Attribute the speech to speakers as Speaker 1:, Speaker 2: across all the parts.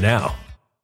Speaker 1: now.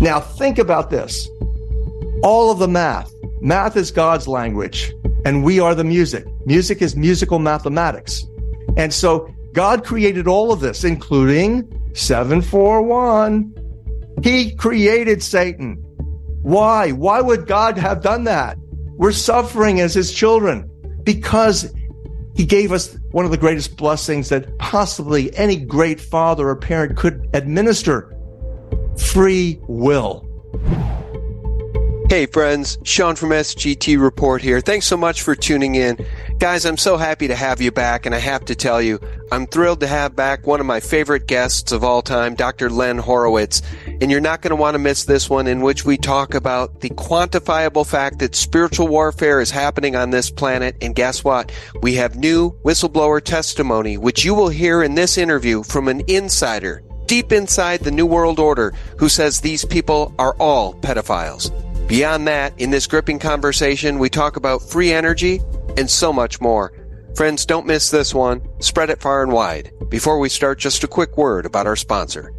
Speaker 2: Now, think about this. All of the math, math is God's language, and we are the music. Music is musical mathematics. And so God created all of this, including 741. He created Satan. Why? Why would God have done that? We're suffering as his children because he gave us one of the greatest blessings that possibly any great father or parent could administer free will.
Speaker 3: Hey friends, Sean from SGT Report here. Thanks so much for tuning in. Guys, I'm so happy to have you back, and I have to tell you, I'm thrilled to have back one of my favorite guests of all time, Dr. Len Horowitz. And you're not going to want to miss this one in which we talk about the quantifiable fact that spiritual warfare is happening on this planet. And guess what? We have new whistleblower testimony, which you will hear in this interview from an insider deep inside the New World Order who says these people are all pedophiles. Beyond that, in this gripping conversation, we talk about free energy and so much more. Friends, don't miss this one. Spread it far and wide. Before we start, just a quick word about our sponsor.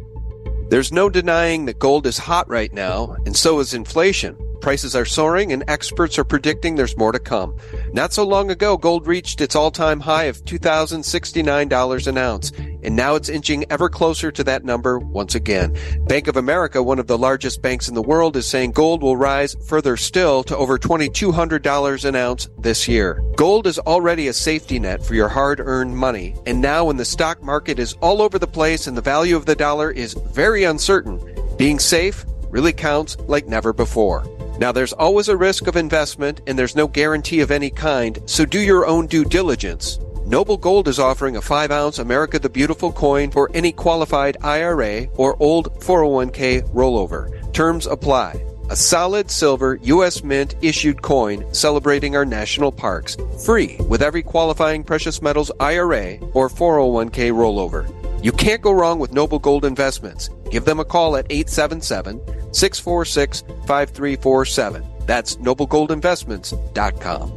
Speaker 3: There's no denying that gold is hot right now, and so is inflation. Prices are soaring and experts are predicting there's more to come. Not so long ago, gold reached its all-time high of $2,069 an ounce, and now it's inching ever closer to that number once again. Bank of America, one of the largest banks in the world, is saying gold will rise further still to over $2,200 an ounce this year. Gold is already a safety net for your hard-earned money, and now when the stock market is all over the place and the value of the dollar is very uncertain, being safe really counts like never before. Now, there's always a risk of investment and there's no guarantee of any kind, so do your own due diligence. Noble Gold is offering a 5 ounce America the Beautiful coin for any qualified IRA or old 401k rollover. Terms apply. A solid silver U.S. Mint issued coin celebrating our national parks. Free with every qualifying precious metals IRA or 401k rollover. You can't go wrong with Noble Gold Investments. Give them a call at 877 646 5347. That's noblegoldinvestments.com.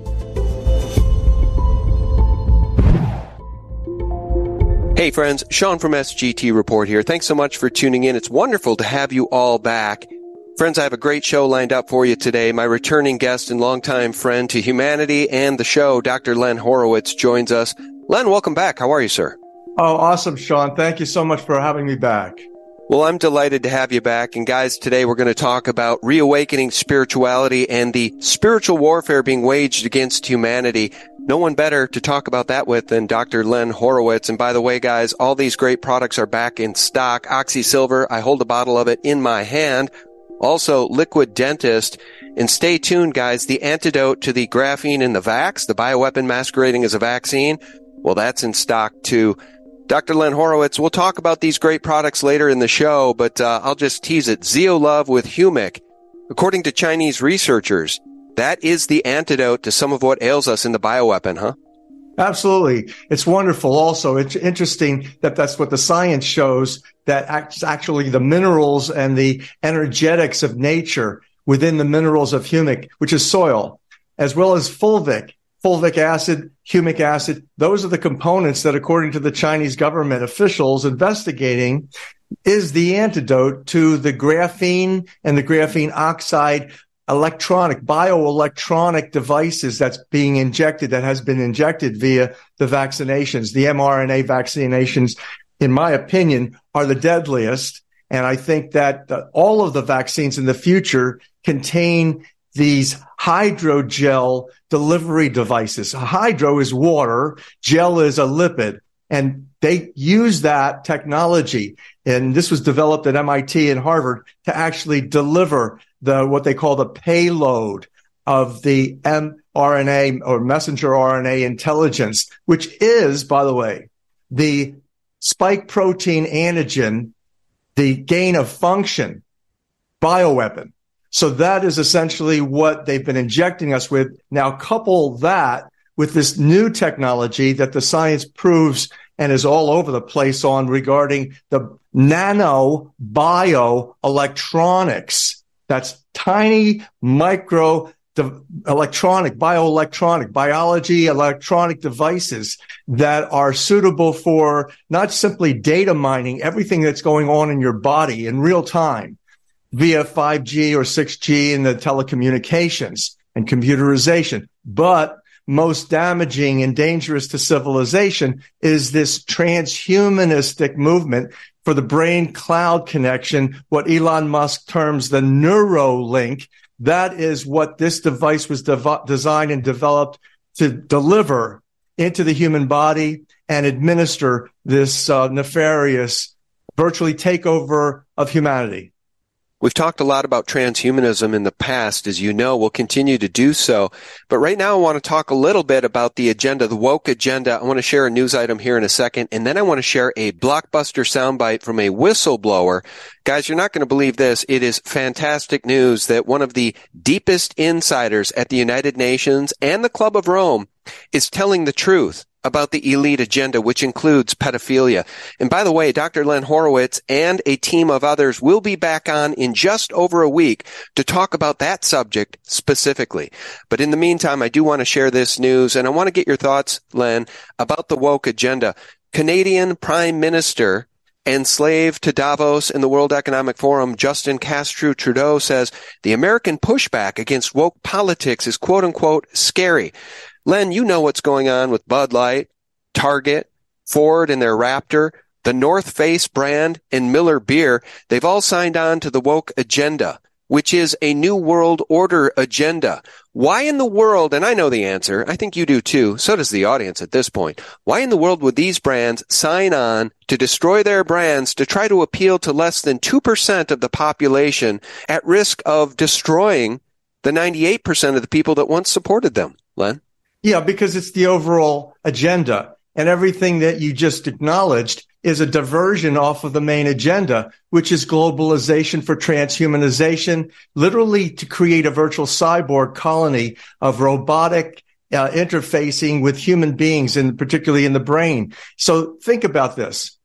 Speaker 3: Hey friends, Sean from SGT Report here. Thanks so much for tuning in. It's wonderful to have you all back. Friends, I have a great show lined up for you today. My returning guest and longtime friend to humanity and the show, Dr. Len Horowitz, joins us. Len, welcome back. How are you, sir?
Speaker 2: Oh, awesome, Sean. Thank you so much for having me back.
Speaker 3: Well, I'm delighted to have you back. And guys, today we're going to talk about reawakening spirituality and the spiritual warfare being waged against humanity. No one better to talk about that with than Dr. Len Horowitz. And by the way, guys, all these great products are back in stock. OxySilver, I hold a bottle of it in my hand. Also, Liquid Dentist. And stay tuned, guys. The antidote to the graphene in the vax, the bioweapon masquerading as a vaccine. Well, that's in stock too. Dr. Len Horowitz, we'll talk about these great products later in the show, but uh, I'll just tease it. Zeolove with Humic. According to Chinese researchers, that is the antidote to some of what ails us in the bioweapon, huh?
Speaker 2: Absolutely. It's wonderful. Also, it's interesting that that's what the science shows that actually the minerals and the energetics of nature within the minerals of humic, which is soil, as well as fulvic, fulvic acid, humic acid. Those are the components that, according to the Chinese government officials investigating, is the antidote to the graphene and the graphene oxide electronic, bioelectronic devices that's being injected, that has been injected via the vaccinations. The mRNA vaccinations, in my opinion, are the deadliest. And I think that all of the vaccines in the future contain these hydrogel delivery devices. Hydro is water, gel is a lipid, and they use that technology. And this was developed at MIT and Harvard to actually deliver the what they call the payload of the mRNA or messenger RNA intelligence, which is, by the way, the spike protein antigen, the gain of function bioweapon. So that is essentially what they've been injecting us with. Now couple that with this new technology that the science proves and is all over the place on regarding the nano bio electronics. That's tiny micro the electronic, bioelectronic, biology, electronic devices that are suitable for not simply data mining everything that's going on in your body in real time via 5G or 6G in the telecommunications and computerization, but most damaging and dangerous to civilization is this transhumanistic movement for the brain cloud connection, what Elon Musk terms the Neuralink. That is what this device was dev- designed and developed to deliver into the human body and administer this uh, nefarious virtually takeover of humanity.
Speaker 3: We've talked a lot about transhumanism in the past, as you know, we'll continue to do so. But right now I want to talk a little bit about the agenda, the woke agenda. I want to share a news item here in a second, and then I want to share a blockbuster soundbite from a whistleblower. Guys, you're not going to believe this. It is fantastic news that one of the deepest insiders at the United Nations and the Club of Rome is telling the truth about the elite agenda, which includes pedophilia. And by the way, Dr. Len Horowitz and a team of others will be back on in just over a week to talk about that subject specifically. But in the meantime, I do want to share this news and I want to get your thoughts, Len, about the woke agenda. Canadian Prime Minister enslaved to Davos and the World Economic Forum, Justin Castro Trudeau says the American pushback against woke politics is quote unquote scary. Len, you know what's going on with Bud Light, Target, Ford and their Raptor, the North Face brand, and Miller Beer. They've all signed on to the woke agenda, which is a new world order agenda. Why in the world, and I know the answer, I think you do too, so does the audience at this point. Why in the world would these brands sign on to destroy their brands to try to appeal to less than 2% of the population at risk of destroying the 98% of the people that once supported them? Len?
Speaker 2: Yeah, because it's the overall agenda and everything that you just acknowledged is a diversion off of the main agenda, which is globalization for transhumanization, literally to create a virtual cyborg colony of robotic uh, interfacing with human beings and particularly in the brain. So think about this.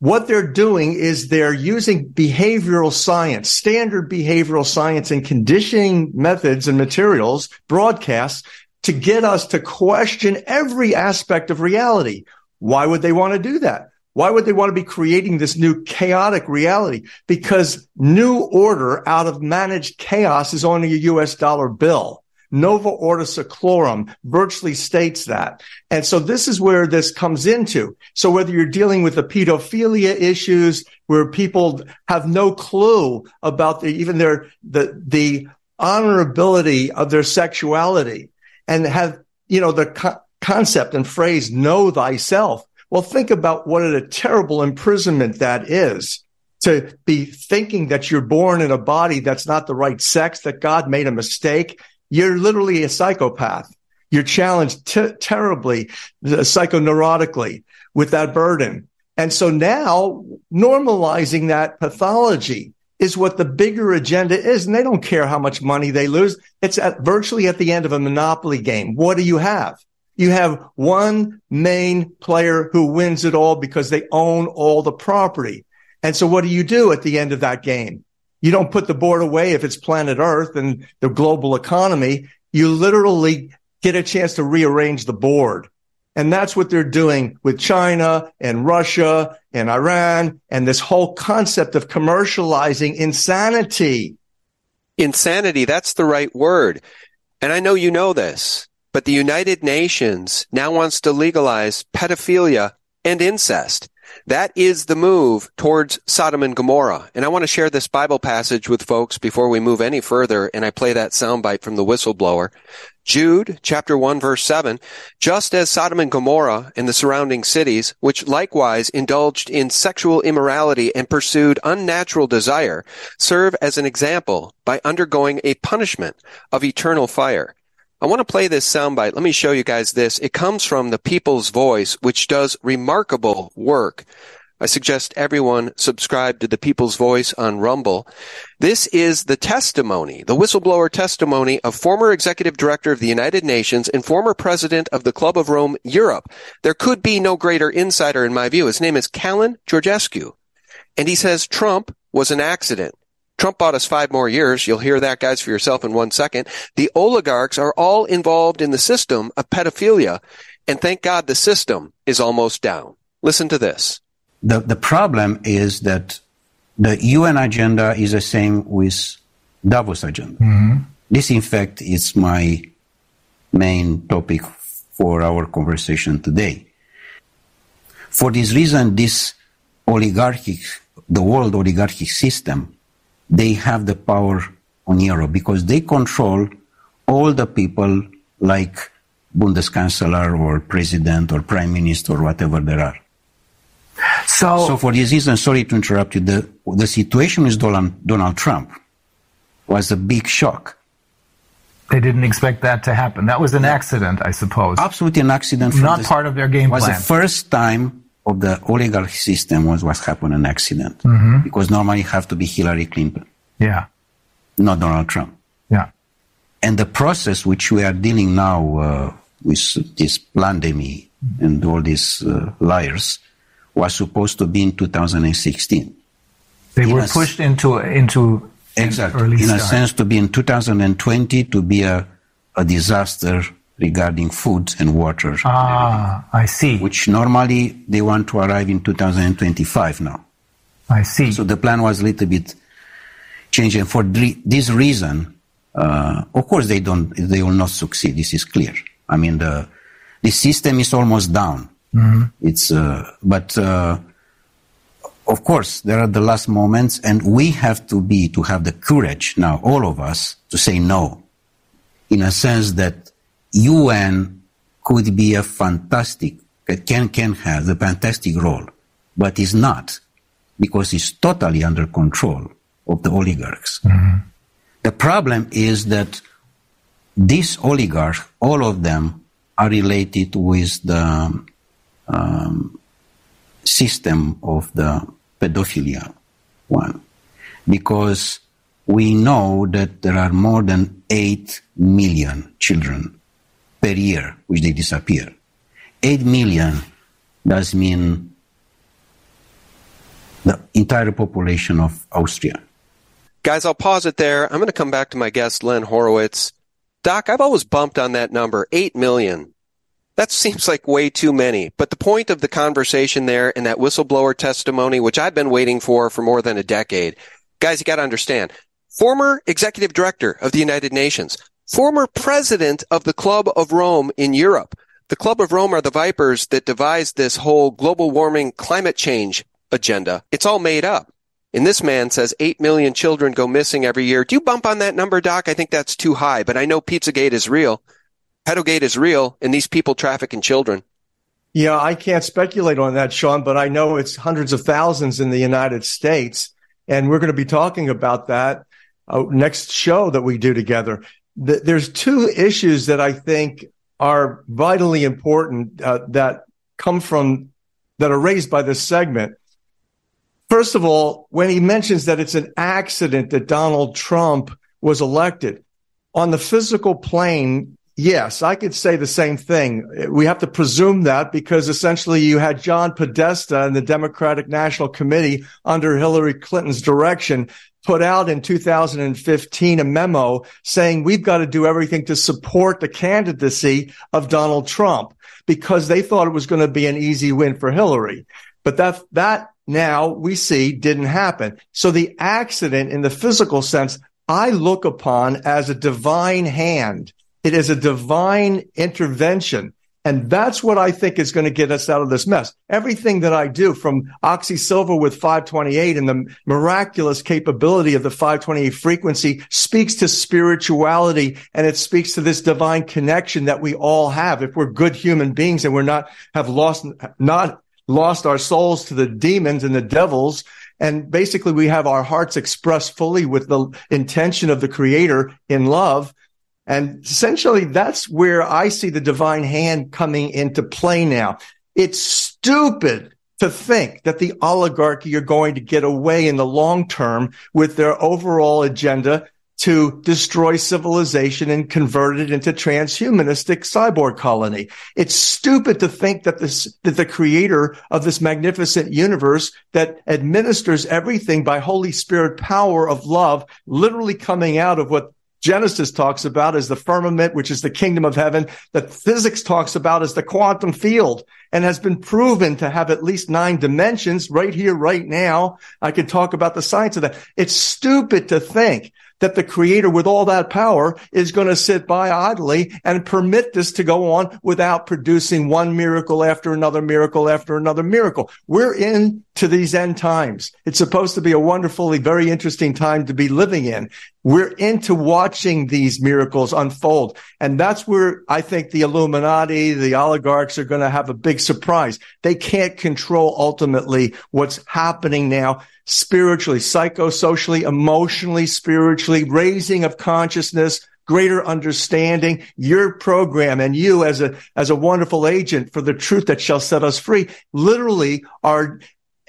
Speaker 2: What they're doing is they're using behavioral science, standard behavioral science and conditioning methods and materials, broadcasts to get us to question every aspect of reality. Why would they want to do that? Why would they want to be creating this new chaotic reality? Because new order out of managed chaos is only a US dollar bill. Nova Ordo Seclorum virtually states that. And so this is where this comes into. So whether you're dealing with the pedophilia issues where people have no clue about the, even their, the, the honorability of their sexuality, and have, you know, the co- concept and phrase, know thyself. Well, think about what a terrible imprisonment that is to be thinking that you're born in a body that's not the right sex, that God made a mistake. You're literally a psychopath. You're challenged t- terribly, psychoneurotically with that burden. And so now normalizing that pathology is what the bigger agenda is. And they don't care how much money they lose. It's at virtually at the end of a monopoly game. What do you have? You have one main player who wins it all because they own all the property. And so what do you do at the end of that game? You don't put the board away if it's planet Earth and the global economy. You literally get a chance to rearrange the board. And that's what they're doing with China and Russia and Iran and this whole concept of commercializing insanity.
Speaker 3: Insanity, that's the right word. And I know you know this, but the United Nations now wants to legalize pedophilia and incest. That is the move towards Sodom and Gomorrah. And I want to share this Bible passage with folks before we move any further. And I play that soundbite from the whistleblower. Jude chapter 1 verse 7, just as Sodom and Gomorrah and the surrounding cities, which likewise indulged in sexual immorality and pursued unnatural desire, serve as an example by undergoing a punishment of eternal fire. I want to play this soundbite. Let me show you guys this. It comes from the People's Voice, which does remarkable work. I suggest everyone subscribe to the People's Voice on Rumble. This is the testimony, the whistleblower testimony of former executive director of the United Nations and former president of the Club of Rome Europe. There could be no greater insider in my view. His name is Calin Georgescu. And he says Trump was an accident. Trump bought us five more years. You'll hear that, guys, for yourself in one second. The oligarchs are all involved in the system of pedophilia. And thank God the system is almost down. Listen to this.
Speaker 4: The, the problem is that the UN agenda is the same with Davos agenda. Mm-hmm. This, in fact, is my main topic for our conversation today. For this reason, this oligarchic, the world oligarchic system they have the power on Europe because they control all the people like Bundeskanzler or president or prime minister or whatever there are. So, so for this reason, sorry to interrupt you, the, the situation with Donald, Donald Trump was a big shock.
Speaker 5: They didn't expect that to happen. That was an accident, I suppose.
Speaker 4: Absolutely an accident.
Speaker 5: Not part of their game
Speaker 4: was
Speaker 5: plan.
Speaker 4: Was the first time of the oligarchy system was what happened an accident mm-hmm. because normally it have to be Hillary Clinton.
Speaker 5: Yeah.
Speaker 4: Not Donald Trump.
Speaker 5: Yeah.
Speaker 4: And the process which we are dealing now uh, with this pandemic and all these uh, liars was supposed to be in 2016.
Speaker 5: They in were pushed into into
Speaker 4: exactly
Speaker 5: in
Speaker 4: start. a sense to be in 2020 to be a, a disaster regarding food and water.
Speaker 5: Ah, I see.
Speaker 4: Which normally they want to arrive in 2025 now.
Speaker 5: I see.
Speaker 4: So the plan was a little bit changed, and for this reason, uh, of course they don't, they will not succeed. This is clear. I mean, the the system is almost down. Mm-hmm. It's, uh, but uh, of course there are the last moments, and we have to be to have the courage now, all of us, to say no, in a sense that UN could be a fantastic, can, can have a fantastic role, but is not because it's totally under control of the oligarchs. Mm-hmm. The problem is that these oligarchs, all of them, are related with the um, system of the pedophilia one, because we know that there are more than 8 million children per year, which they disappear. 8 million does mean the entire population of Austria.
Speaker 3: Guys, I'll pause it there. I'm going to come back to my guest, Len Horowitz. Doc, I've always bumped on that number, 8 million. That seems like way too many. But the point of the conversation there and that whistleblower testimony, which I've been waiting for for more than a decade, guys, you got to understand. Former executive director of the United Nations, former president of the Club of Rome in Europe. The Club of Rome are the vipers that devised this whole global warming climate change agenda. It's all made up. And this man says 8 million children go missing every year. Do you bump on that number, Doc? I think that's too high, but I know Pizzagate is real. Pedogate is real, and these people trafficking children.
Speaker 2: Yeah, I can't speculate on that, Sean, but I know it's hundreds of thousands in the United States. And we're going to be talking about that uh, next show that we do together th- there's two issues that I think are vitally important uh, that come from that are raised by this segment. First of all, when he mentions that it's an accident that Donald Trump was elected on the physical plane, yes, I could say the same thing. We have to presume that because essentially you had John Podesta and the Democratic National Committee under Hillary Clinton's direction put out in 2015 a memo saying we've got to do everything to support the candidacy of Donald Trump because they thought it was going to be an easy win for Hillary. But that, that now we see didn't happen. So the accident in the physical sense, I look upon as a divine hand. It is a divine intervention. And that's what I think is going to get us out of this mess. Everything that I do from OxySilver with 528 and the miraculous capability of the 528 frequency speaks to spirituality and it speaks to this divine connection that we all have. If we're good human beings and we're not have lost, not lost our souls to the demons and the devils. And basically we have our hearts expressed fully with the intention of the creator in love and essentially that's where I see the divine hand coming into play now. It's stupid to think that the oligarchy are going to get away in the long term with their overall agenda to destroy civilization and convert it into transhumanistic cyborg colony. It's stupid to think that this, that the creator of this magnificent universe that administers everything by Holy Spirit power of love, literally coming out of what Genesis talks about as the firmament, which is the kingdom of heaven, that physics talks about as the quantum field and has been proven to have at least nine dimensions right here, right now. I could talk about the science of that. It's stupid to think that the creator with all that power is going to sit by idly and permit this to go on without producing one miracle after another miracle after another miracle. We're in to these end times. It's supposed to be a wonderfully, very interesting time to be living in. We're into watching these miracles unfold. And that's where I think the Illuminati, the oligarchs are going to have a big surprise. They can't control ultimately what's happening now spiritually, psychosocially, emotionally, spiritually, raising of consciousness, greater understanding, your program and you as a, as a wonderful agent for the truth that shall set us free literally are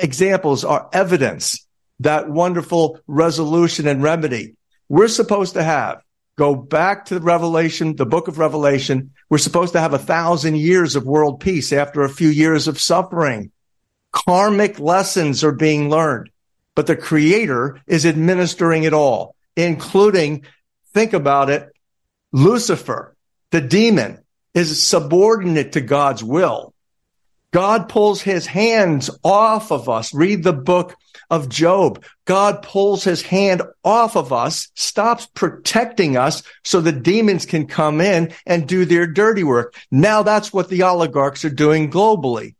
Speaker 2: examples, are evidence that wonderful resolution and remedy we're supposed to have go back to the revelation, the book of revelation. We're supposed to have a thousand years of world peace after a few years of suffering. Karmic lessons are being learned but the creator is administering it all, including, think about it, Lucifer, the demon is subordinate to God's will. God pulls his hands off of us. Read the book of Job. God pulls his hand off of us, stops protecting us so the demons can come in and do their dirty work. Now that's what the oligarchs are doing globally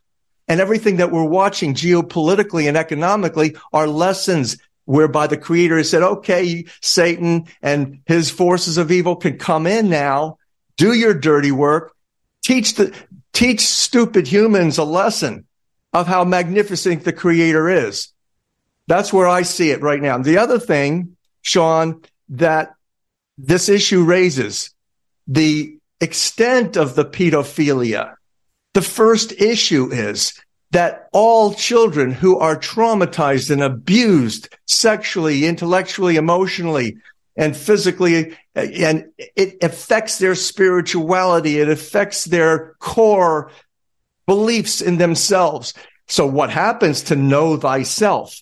Speaker 2: and everything that we're watching geopolitically and economically are lessons whereby the creator has said, okay, Satan and his forces of evil can come in now, do your dirty work, teach the, teach stupid humans a lesson of how magnificent the creator is. That's where I see it right now. The other thing, Sean, that this issue raises the extent of the pedophilia the first issue is that all children who are traumatized and abused sexually, intellectually, emotionally, and physically, and it affects their spirituality. It affects their core beliefs in themselves. So what happens to know thyself?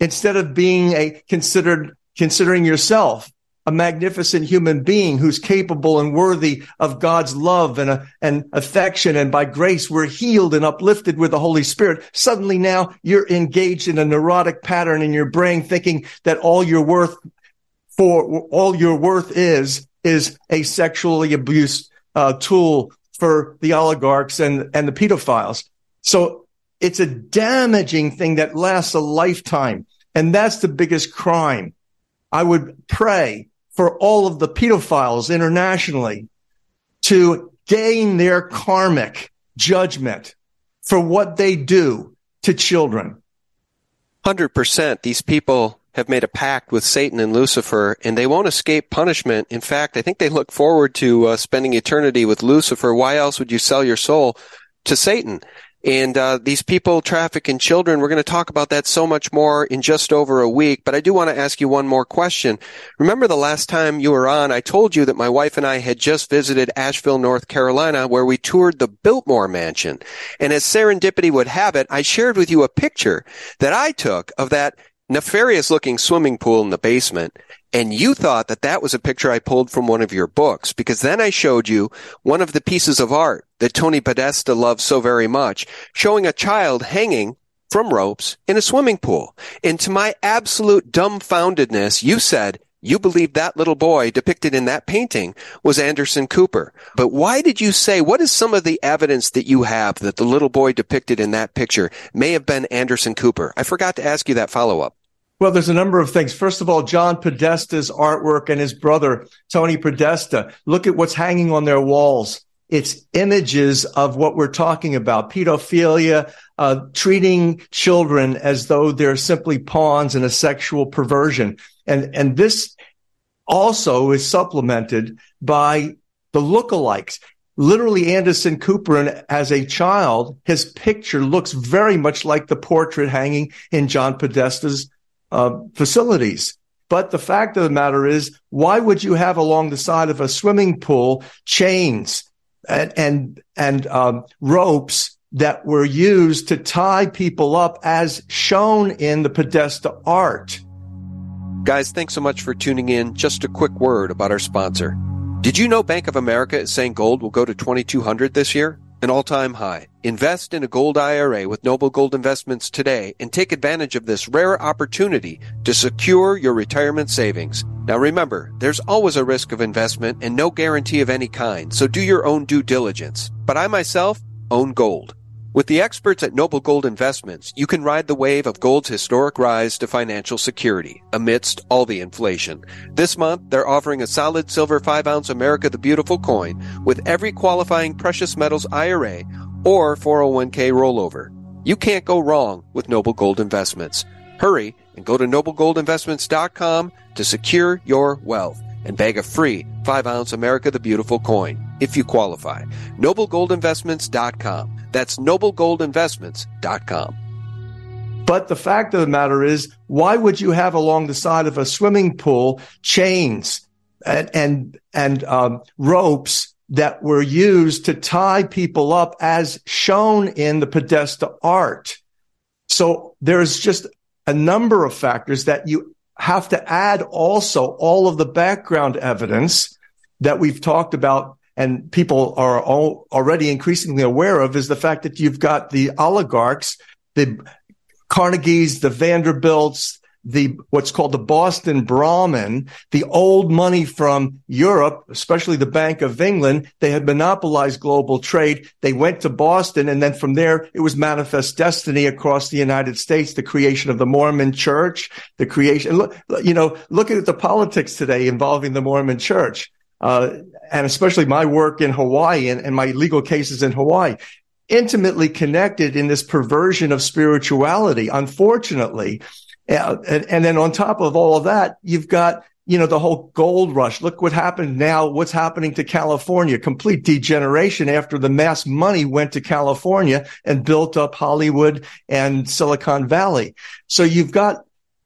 Speaker 2: Instead of being a considered, considering yourself a magnificent human being who's capable and worthy of God's love and, uh, and affection. And by grace, we're healed and uplifted with the Holy Spirit. Suddenly now you're engaged in a neurotic pattern in your brain, thinking that all your worth for all your worth is, is a sexually abused uh, tool for the oligarchs and, and the pedophiles. So it's a damaging thing that lasts a lifetime. And that's the biggest crime. I would pray for all of the pedophiles internationally to gain their karmic judgment for what they do to children.
Speaker 3: 100%. These people have made a pact with Satan and Lucifer, and they won't escape punishment. In fact, I think they look forward to uh, spending eternity with Lucifer. Why else would you sell your soul to Satan? And uh, these people trafficking children, we're going to talk about that so much more in just over a week. But I do want to ask you one more question. Remember the last time you were on, I told you that my wife and I had just visited Asheville, North Carolina, where we toured the Biltmore Mansion. And as serendipity would have it, I shared with you a picture that I took of that nefarious looking swimming pool in the basement. And you thought that that was a picture I pulled from one of your books because then I showed you one of the pieces of art that Tony Podesta loves so very much, showing a child hanging from ropes in a swimming pool. And to my absolute dumbfoundedness, you said, You believe that little boy depicted in that painting was Anderson Cooper. But why did you say, what is some of the evidence that you have that the little boy depicted in that picture may have been Anderson Cooper? I forgot to ask you that follow up.
Speaker 2: Well, there's a number of things. First of all, John Podesta's artwork and his brother, Tony Podesta. Look at what's hanging on their walls. It's images of what we're talking about. Pedophilia, uh, treating children as though they're simply pawns in a sexual perversion. And, and this also is supplemented by the lookalikes. Literally, Anderson Cooper, and as a child, his picture looks very much like the portrait hanging in John Podesta's uh, facilities. But the fact of the matter is, why would you have along the side of a swimming pool chains and and, and um, ropes that were used to tie people up, as shown in the Podesta art?
Speaker 3: Guys, thanks so much for tuning in. Just a quick word about our sponsor. Did you know Bank of America is saying gold will go to 2200 this year? An all-time high. Invest in a gold IRA with Noble Gold Investments today and take advantage of this rare opportunity to secure your retirement savings. Now remember, there's always a risk of investment and no guarantee of any kind, so do your own due diligence. But I myself own gold. With the experts at Noble Gold Investments, you can ride the wave of gold's historic rise to financial security amidst all the inflation. This month, they're offering a solid silver 5 ounce America the Beautiful coin with every qualifying precious metals IRA or 401k rollover. You can't go wrong with Noble Gold Investments. Hurry and go to noblegoldinvestments.com to secure your wealth and bag a free 5 ounce America the Beautiful coin if you qualify. NobleGoldInvestments.com. That's NobleGoldInvestments.com.
Speaker 2: But the fact of the matter is, why would you have along the side of a swimming pool chains and and, and um, ropes that were used to tie people up, as shown in the Podesta art? So there's just a number of factors that you have to add also all of the background evidence that we've talked about and people are already increasingly aware of is the fact that you've got the oligarchs, the Carnegies, the Vanderbilts, the what's called the Boston Brahmin, the old money from Europe, especially the Bank of England, they had monopolized global trade. They went to Boston, and then from there it was manifest destiny across the United States. The creation of the Mormon Church, the creation, you know, look at the politics today involving the Mormon Church. Uh, and especially my work in Hawaii and, and my legal cases in Hawaii, intimately connected in this perversion of spirituality, unfortunately. And, and, then on top of all of that, you've got, you know, the whole gold rush. Look what happened now. What's happening to California? Complete degeneration after the mass money went to California and built up Hollywood and Silicon Valley. So you've got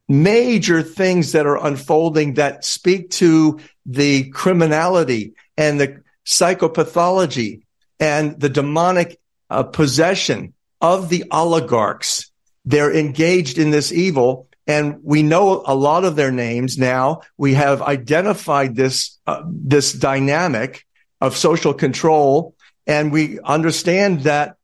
Speaker 2: major things that are unfolding that speak to the criminality and the psychopathology and the demonic uh, possession of the oligarchs. They're engaged in this evil. And we know a lot of their names now. We have identified this, uh, this dynamic of social control. And we understand that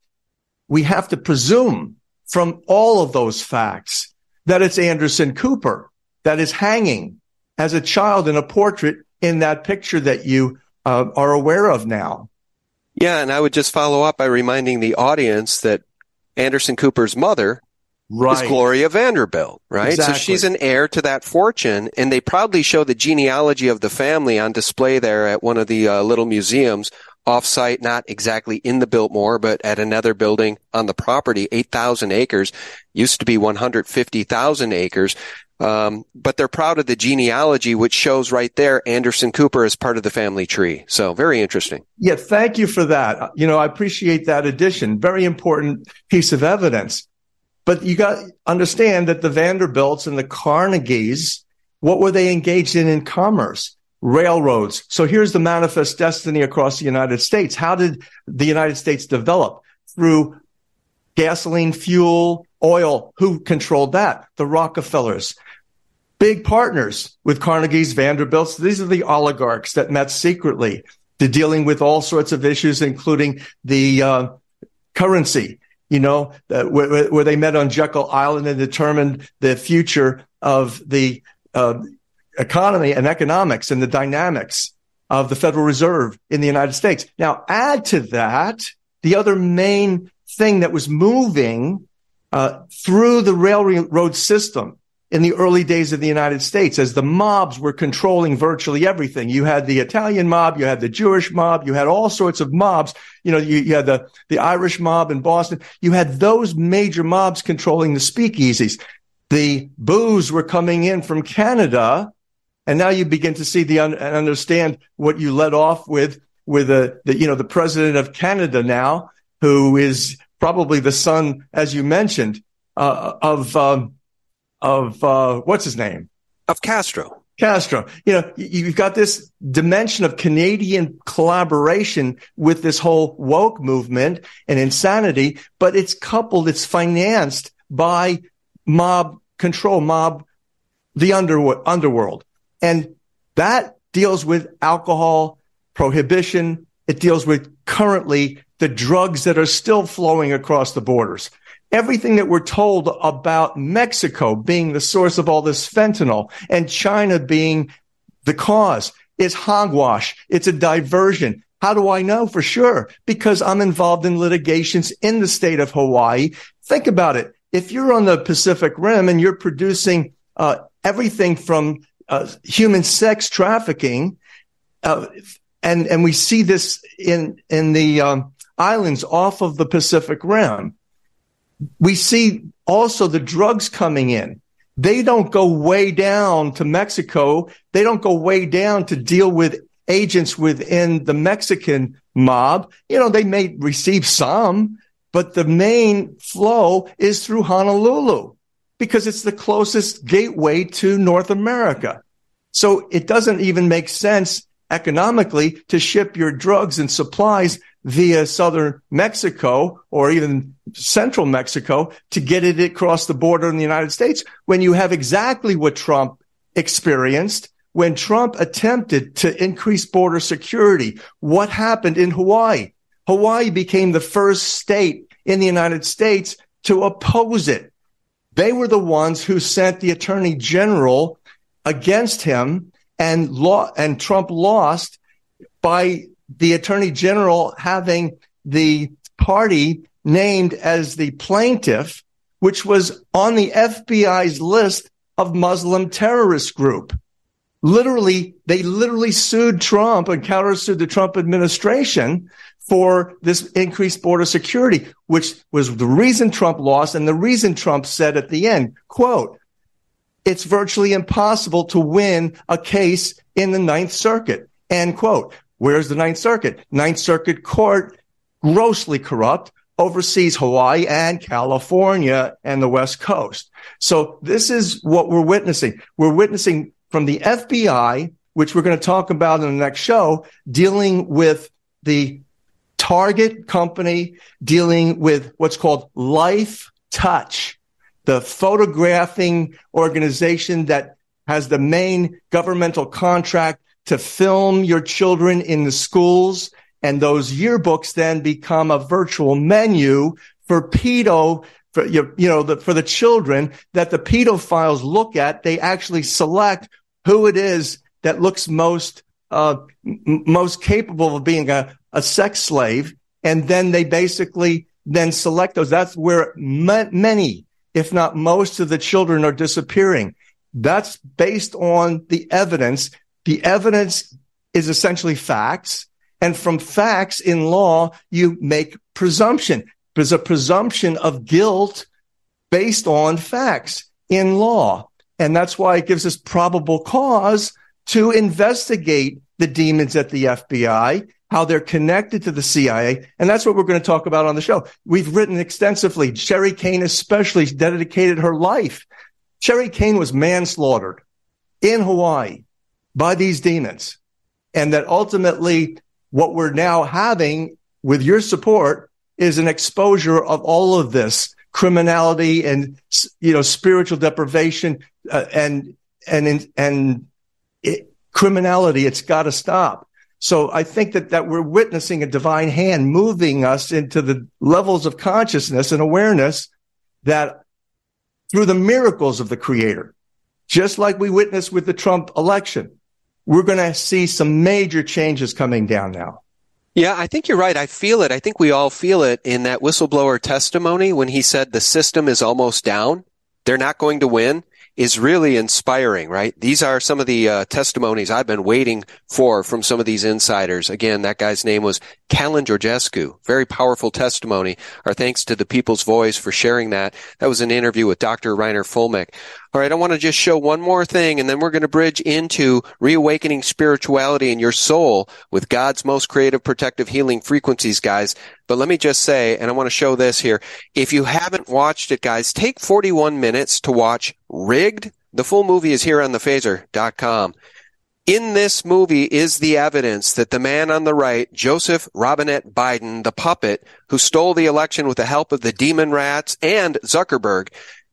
Speaker 2: we have to presume from all of those facts that it's Anderson Cooper that is hanging as a child in a portrait in that picture that you uh, are aware of now.
Speaker 3: Yeah, and I would just follow up by reminding the audience that Anderson Cooper's mother right. is Gloria Vanderbilt, right? Exactly. So she's an heir to that fortune, and they proudly show the genealogy of the family on display there at one of the uh, little museums offsite, not exactly in the Biltmore, but at another building on the property, 8,000 acres, used to be 150,000 acres. Um, but they're proud of the genealogy, which shows right there Anderson Cooper as part of the family tree. So very interesting.
Speaker 2: Yeah, thank you for that. You know, I appreciate that addition. Very important piece of evidence. But you got to understand that the Vanderbilts and the Carnegies, what were they engaged in in commerce? Railroads. So here's the manifest destiny across the United States. How did the United States develop? Through gasoline, fuel, oil. Who controlled that? The Rockefellers big partners with Carnegie's, Vanderbilt's. These are the oligarchs that met secretly to dealing with all sorts of issues, including the uh, currency. You know, uh, where, where, they met on Jekyll Island and determined the future of the uh, economy and economics and the dynamics of the Federal Reserve in the United States. Now, add to that the other main thing that was moving uh, through the railroad system in the early days of the United States as the mobs were controlling virtually everything. You had the Italian mob, you had the Jewish mob, you had all sorts of mobs. You know, you, you, had the, the Irish mob in Boston. You had those major mobs controlling the speakeasies. The booze were coming in from Canada. And now you begin to see the un- and understand what you led off with, with the, the, you know, the president of Canada now, who is probably the son, as you mentioned, uh, of, um, of uh, what's his name?
Speaker 3: Of Castro.
Speaker 2: Castro. You know, you've got this dimension of Canadian collaboration with this whole woke movement and insanity, but it's coupled, it's financed by mob control, mob, the under, underworld. And that deals with alcohol prohibition. It deals with currently the drugs that are still flowing across the borders everything that we're told about Mexico being the source of all this fentanyl and China being the cause is hogwash. It's a diversion. How do I know for sure? Because I'm involved in litigations in the state of Hawaii. Think about it. If you're on the Pacific Rim and you're producing uh, everything from uh, human sex trafficking, uh, and and we see this in in the um, islands off of the Pacific Rim we see also the drugs coming in. They don't go way down to Mexico. They don't go way down to deal with agents within the Mexican mob. You know, they may receive some, but the main flow is through Honolulu because it's the closest gateway to North America. So it doesn't even make sense economically to ship your drugs and supplies via southern Mexico or even central Mexico to get it across the border in the United States when you have exactly what Trump experienced when Trump attempted to increase border security. What happened in Hawaii? Hawaii became the first state in the United States to oppose it. They were the ones who sent the attorney general against him and law and Trump lost by the attorney general having the party named as the plaintiff, which was on the FBI's list of Muslim terrorist group. Literally, they literally sued Trump and countersued the Trump administration for this increased border security, which was the reason Trump lost and the reason Trump said at the end, quote, it's virtually impossible to win a case in the Ninth Circuit, end quote. Where's the Ninth Circuit? Ninth Circuit Court, grossly corrupt, oversees Hawaii and California and the West Coast. So this is what we're witnessing. We're witnessing from the FBI, which we're going to talk about in the next show, dealing with the target company, dealing with what's called Life Touch, the photographing organization that has the main governmental contract to film your children in the schools. And those yearbooks then become a virtual menu for pedo, for, you, know, the, for the children that the pedophiles look at. They actually select who it is that looks most, uh, m- most capable of being a, a sex slave. And then they basically then select those. That's where ma- many, if not most of the children are disappearing. That's based on the evidence the evidence is essentially facts. And from facts in law, you make presumption. There's a presumption of guilt based on facts in law. And that's why it gives us probable cause to investigate the demons at the FBI, how they're connected to the CIA. And that's what we're going to talk about on the show. We've written extensively. Sherry Kane, especially dedicated her life. Sherry Kane was manslaughtered in Hawaii by these demons. And that ultimately what we're now having with your support is an exposure of all of this criminality and, you know, spiritual deprivation uh, and, and, and it, criminality. It's got to stop. So I think that, that we're witnessing a divine hand moving us into the levels of consciousness and awareness that through the miracles of the creator, just like we witnessed with the Trump election. We're going to see some major changes coming down now.
Speaker 3: Yeah, I think you're right. I feel it. I think we all feel it in that whistleblower testimony when he said the system is almost down. They're not going to win is really inspiring, right? These are some of the uh, testimonies I've been waiting for from some of these insiders. Again, that guy's name was Calin Georgescu. Very powerful testimony. Our thanks to the People's Voice for sharing that. That was an interview with Dr. Reiner Fuellmich. All right, I want to just show one more thing, and then we're going to bridge into reawakening spirituality in your soul with God's most creative, protective, healing frequencies, guys. But let me just say, and I want to show this here. If you haven't watched it, guys, take 41 minutes to watch Rigged. The full movie is here on thephaser.com. In this movie is the evidence that the man on the right, Joseph Robinette Biden, the puppet who stole the election with the help of the demon rats and Zuckerberg,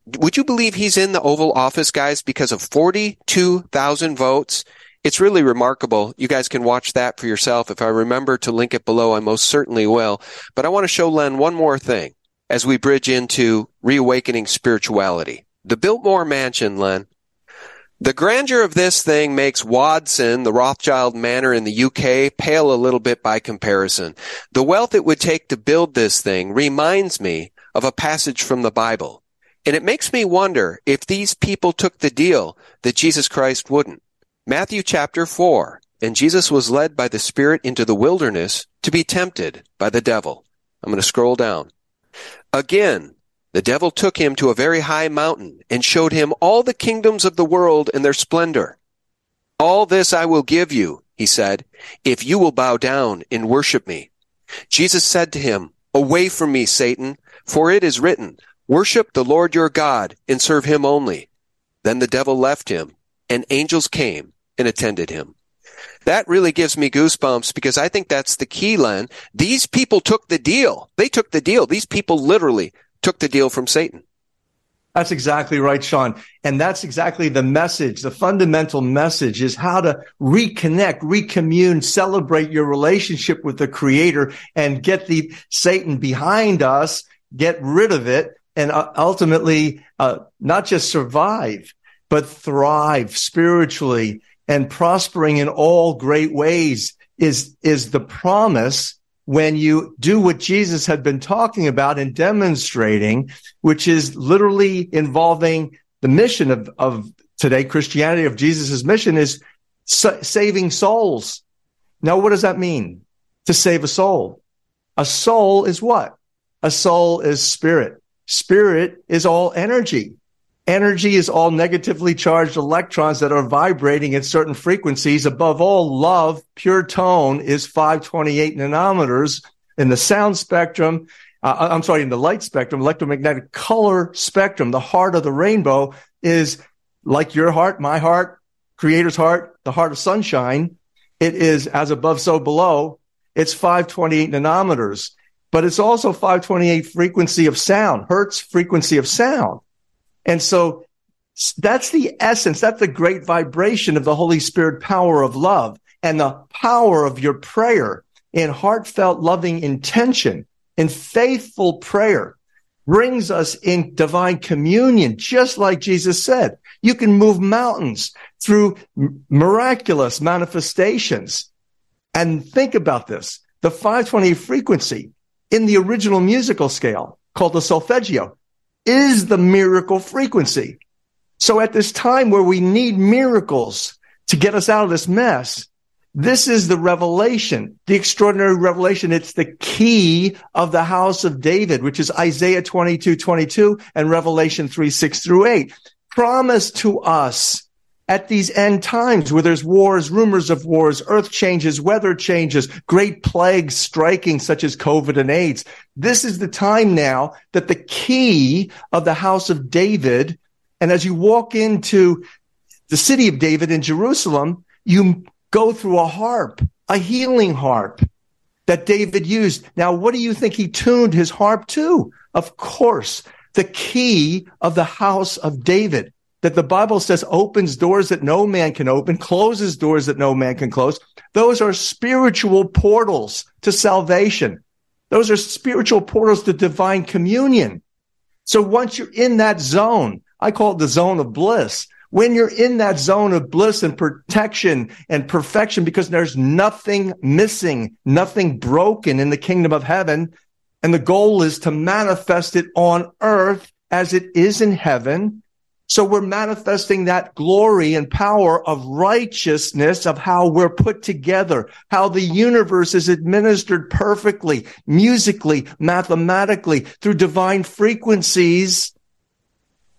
Speaker 3: would you believe he's in the Oval Office, guys, because of 42,000 votes? It's really remarkable. You guys can watch that for yourself. If I remember to link it below, I most certainly will. But I want to show Len one more thing as we bridge into reawakening spirituality. The Biltmore Mansion, Len. The grandeur of this thing makes Waddesdon, the Rothschild Manor in the UK, pale a little bit by comparison. The wealth it would take to build this thing reminds me of a passage from the Bible. And it makes me wonder if these people took the deal that Jesus Christ wouldn't. Matthew chapter 4. And Jesus was led by the Spirit into the wilderness to be tempted by the devil. I'm going to scroll down. Again, the devil took him to a very high mountain and showed him all the kingdoms of the world and their splendor. All this I will give you, he said, if you will bow down and worship me. Jesus said to him, Away from me, Satan, for it is written, Worship the Lord your God and serve him only. Then the devil left him and angels came and attended him. That really gives me goosebumps because I think that's the key, Len. These people took the deal. They took the deal. These people literally took the deal from Satan.
Speaker 2: That's exactly right, Sean. And that's exactly the message. The fundamental message is how to reconnect, recommune, celebrate your relationship with the creator and get the Satan behind us, get rid of it and uh, ultimately uh, not just survive, but thrive spiritually and prospering in all great ways is, is the promise when you do what Jesus had been talking about and demonstrating, which is literally involving the mission of, of today, Christianity of Jesus' mission is sa- saving souls. Now, what does that mean to save a soul? A soul is what? A soul is spirit. Spirit is all energy. Energy is all negatively charged electrons that are vibrating at certain frequencies. Above all, love, pure tone is 528 nanometers in the sound spectrum. Uh, I'm sorry, in the light spectrum, electromagnetic color spectrum, the heart of the rainbow is like your heart, my heart, creator's heart, the heart of sunshine. It is as above, so below. It's 528 nanometers but it's also 528 frequency of sound, hertz frequency of sound. And so that's the essence. That's the great vibration of the Holy Spirit power of love and the power of your prayer in heartfelt loving intention and faithful prayer brings us in divine communion, just like Jesus said. You can move mountains through miraculous manifestations. And think about this. The 528 frequency in the original musical scale called the solfeggio is the miracle frequency. So at this time where we need miracles to get us out of this mess, this is the revelation, the extraordinary revelation. It's the key of the house of David, which is Isaiah 22, 22 and Revelation 3, 6 through 8. Promise to us at these end times where there's wars, rumors of wars, earth changes, weather changes, great plagues striking such as COVID and AIDS. This is the time now that the key of the house of David, and as you walk into the city of David in Jerusalem, you go through a harp, a healing harp that David used. Now, what do you think he tuned his harp to? Of course, the key of the house of David that the Bible says opens doors that no man can open, closes doors that no man can close. Those are spiritual portals to salvation. Those are spiritual portals to divine communion. So once you're in that zone, I call it the zone of bliss. when you're in that zone of bliss and protection and perfection, because there's nothing missing, nothing broken in the kingdom of heaven. And the goal is to manifest it on earth as it is in heaven. So we're manifesting that glory and power of righteousness of how we're put together, how the universe is administered perfectly, musically, mathematically through divine frequencies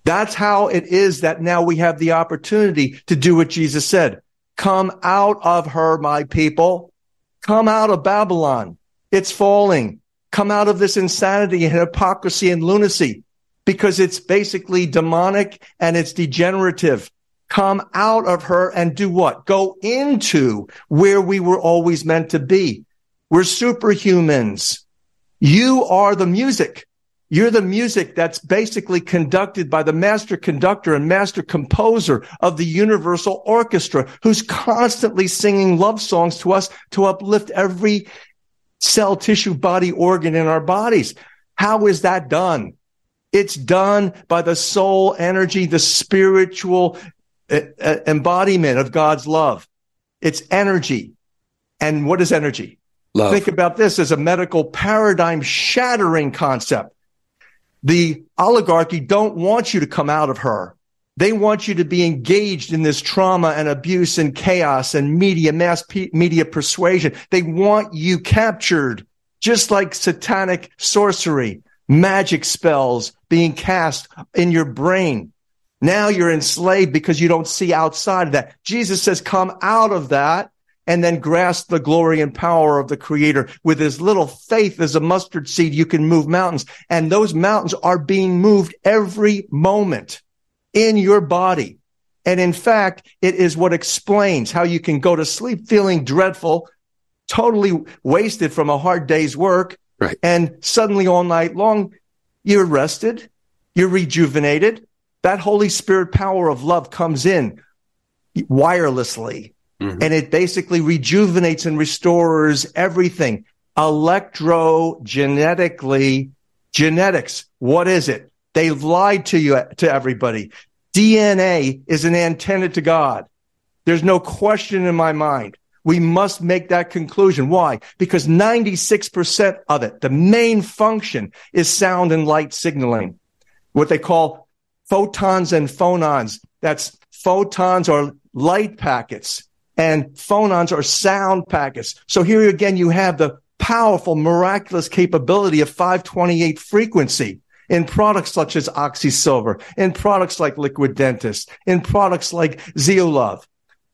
Speaker 2: that's how it is that now we have the opportunity to do what Jesus said. Come out of her, my people. Come out of Babylon. It's falling. Come out of this insanity and hypocrisy and lunacy because it's basically demonic and it's degenerative. Come out of her and do what? Go into where we were always meant to be. We're superhumans. You are the music. You're the music that's basically conducted by the master conductor and master composer of the universal orchestra who's constantly singing love songs to us to uplift every cell tissue body organ in our bodies. How is that done? It's done by the soul energy, the spiritual uh, uh, embodiment of God's love. It's energy. And what is energy? Love. Think about this as a medical paradigm shattering concept the oligarchy don't want you to come out of her. They want you to be engaged in this trauma and abuse and chaos and media, mass media persuasion. They want you captured, just like satanic sorcery, magic spells being cast in your brain. Now you're enslaved because you don't see outside of that. Jesus says, come out of that and then grasp the glory and power of the creator with as little faith as a mustard seed you can move mountains and those mountains are being moved every moment in your body and in fact it is what explains how you can go to sleep feeling dreadful totally wasted from a hard day's work
Speaker 3: right.
Speaker 2: and suddenly all night long you're rested you're rejuvenated that holy spirit power of love comes in wirelessly Mm-hmm. And it basically rejuvenates and restores everything. Electrogenetically, genetics. What is it? They lied to you, to everybody. DNA is an antenna to God. There's no question in my mind. We must make that conclusion. Why? Because 96% of it, the main function is sound and light signaling. What they call photons and phonons. That's photons are light packets and phonons are sound packets. So here again, you have the powerful, miraculous capability of 528 frequency in products such as OxySilver, in products like Liquid Dentist, in products like Zeolove.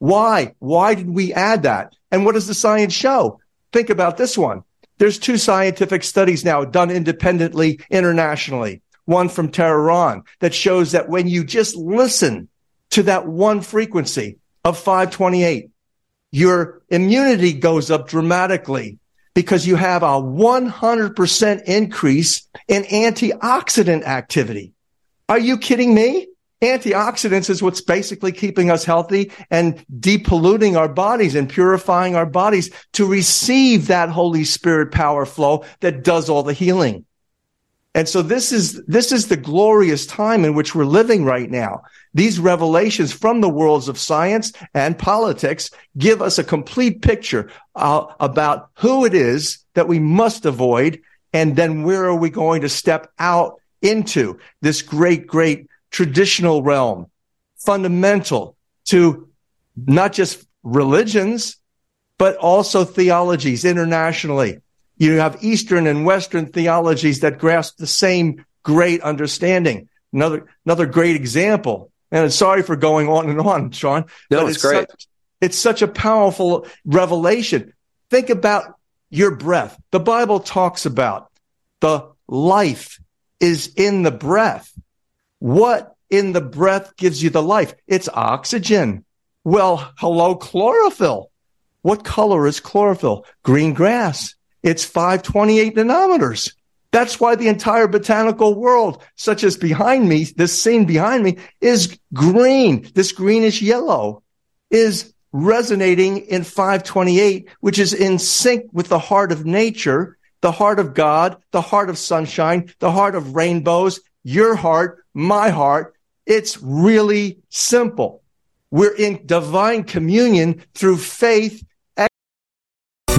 Speaker 2: Why? Why did we add that? And what does the science show? Think about this one. There's two scientific studies now done independently internationally. One from Tehran that shows that when you just listen to that one frequency, of 528, your immunity goes up dramatically because you have a 100% increase in antioxidant activity. Are you kidding me? Antioxidants is what's basically keeping us healthy and depolluting our bodies and purifying our bodies to receive that Holy Spirit power flow that does all the healing. And so this is, this is the glorious time in which we're living right now. These revelations from the worlds of science and politics give us a complete picture uh, about who it is that we must avoid. And then where are we going to step out into this great, great traditional realm, fundamental to not just religions, but also theologies internationally. You have Eastern and Western theologies that grasp the same great understanding. Another, another great example. And sorry for going on and on, Sean.
Speaker 3: No, it's, it's great.
Speaker 2: Such, it's such a powerful revelation. Think about your breath. The Bible talks about the life is in the breath. What in the breath gives you the life? It's oxygen. Well, hello, chlorophyll. What color is chlorophyll? Green grass. It's 528 nanometers. That's why the entire botanical world, such as behind me, this scene behind me is green. This greenish yellow is resonating in 528, which is in sync with the heart of nature, the heart of God, the heart of sunshine, the heart of rainbows, your heart, my heart It's really simple. We're in divine communion through faith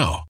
Speaker 6: now.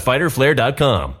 Speaker 1: www.fighterflare.com.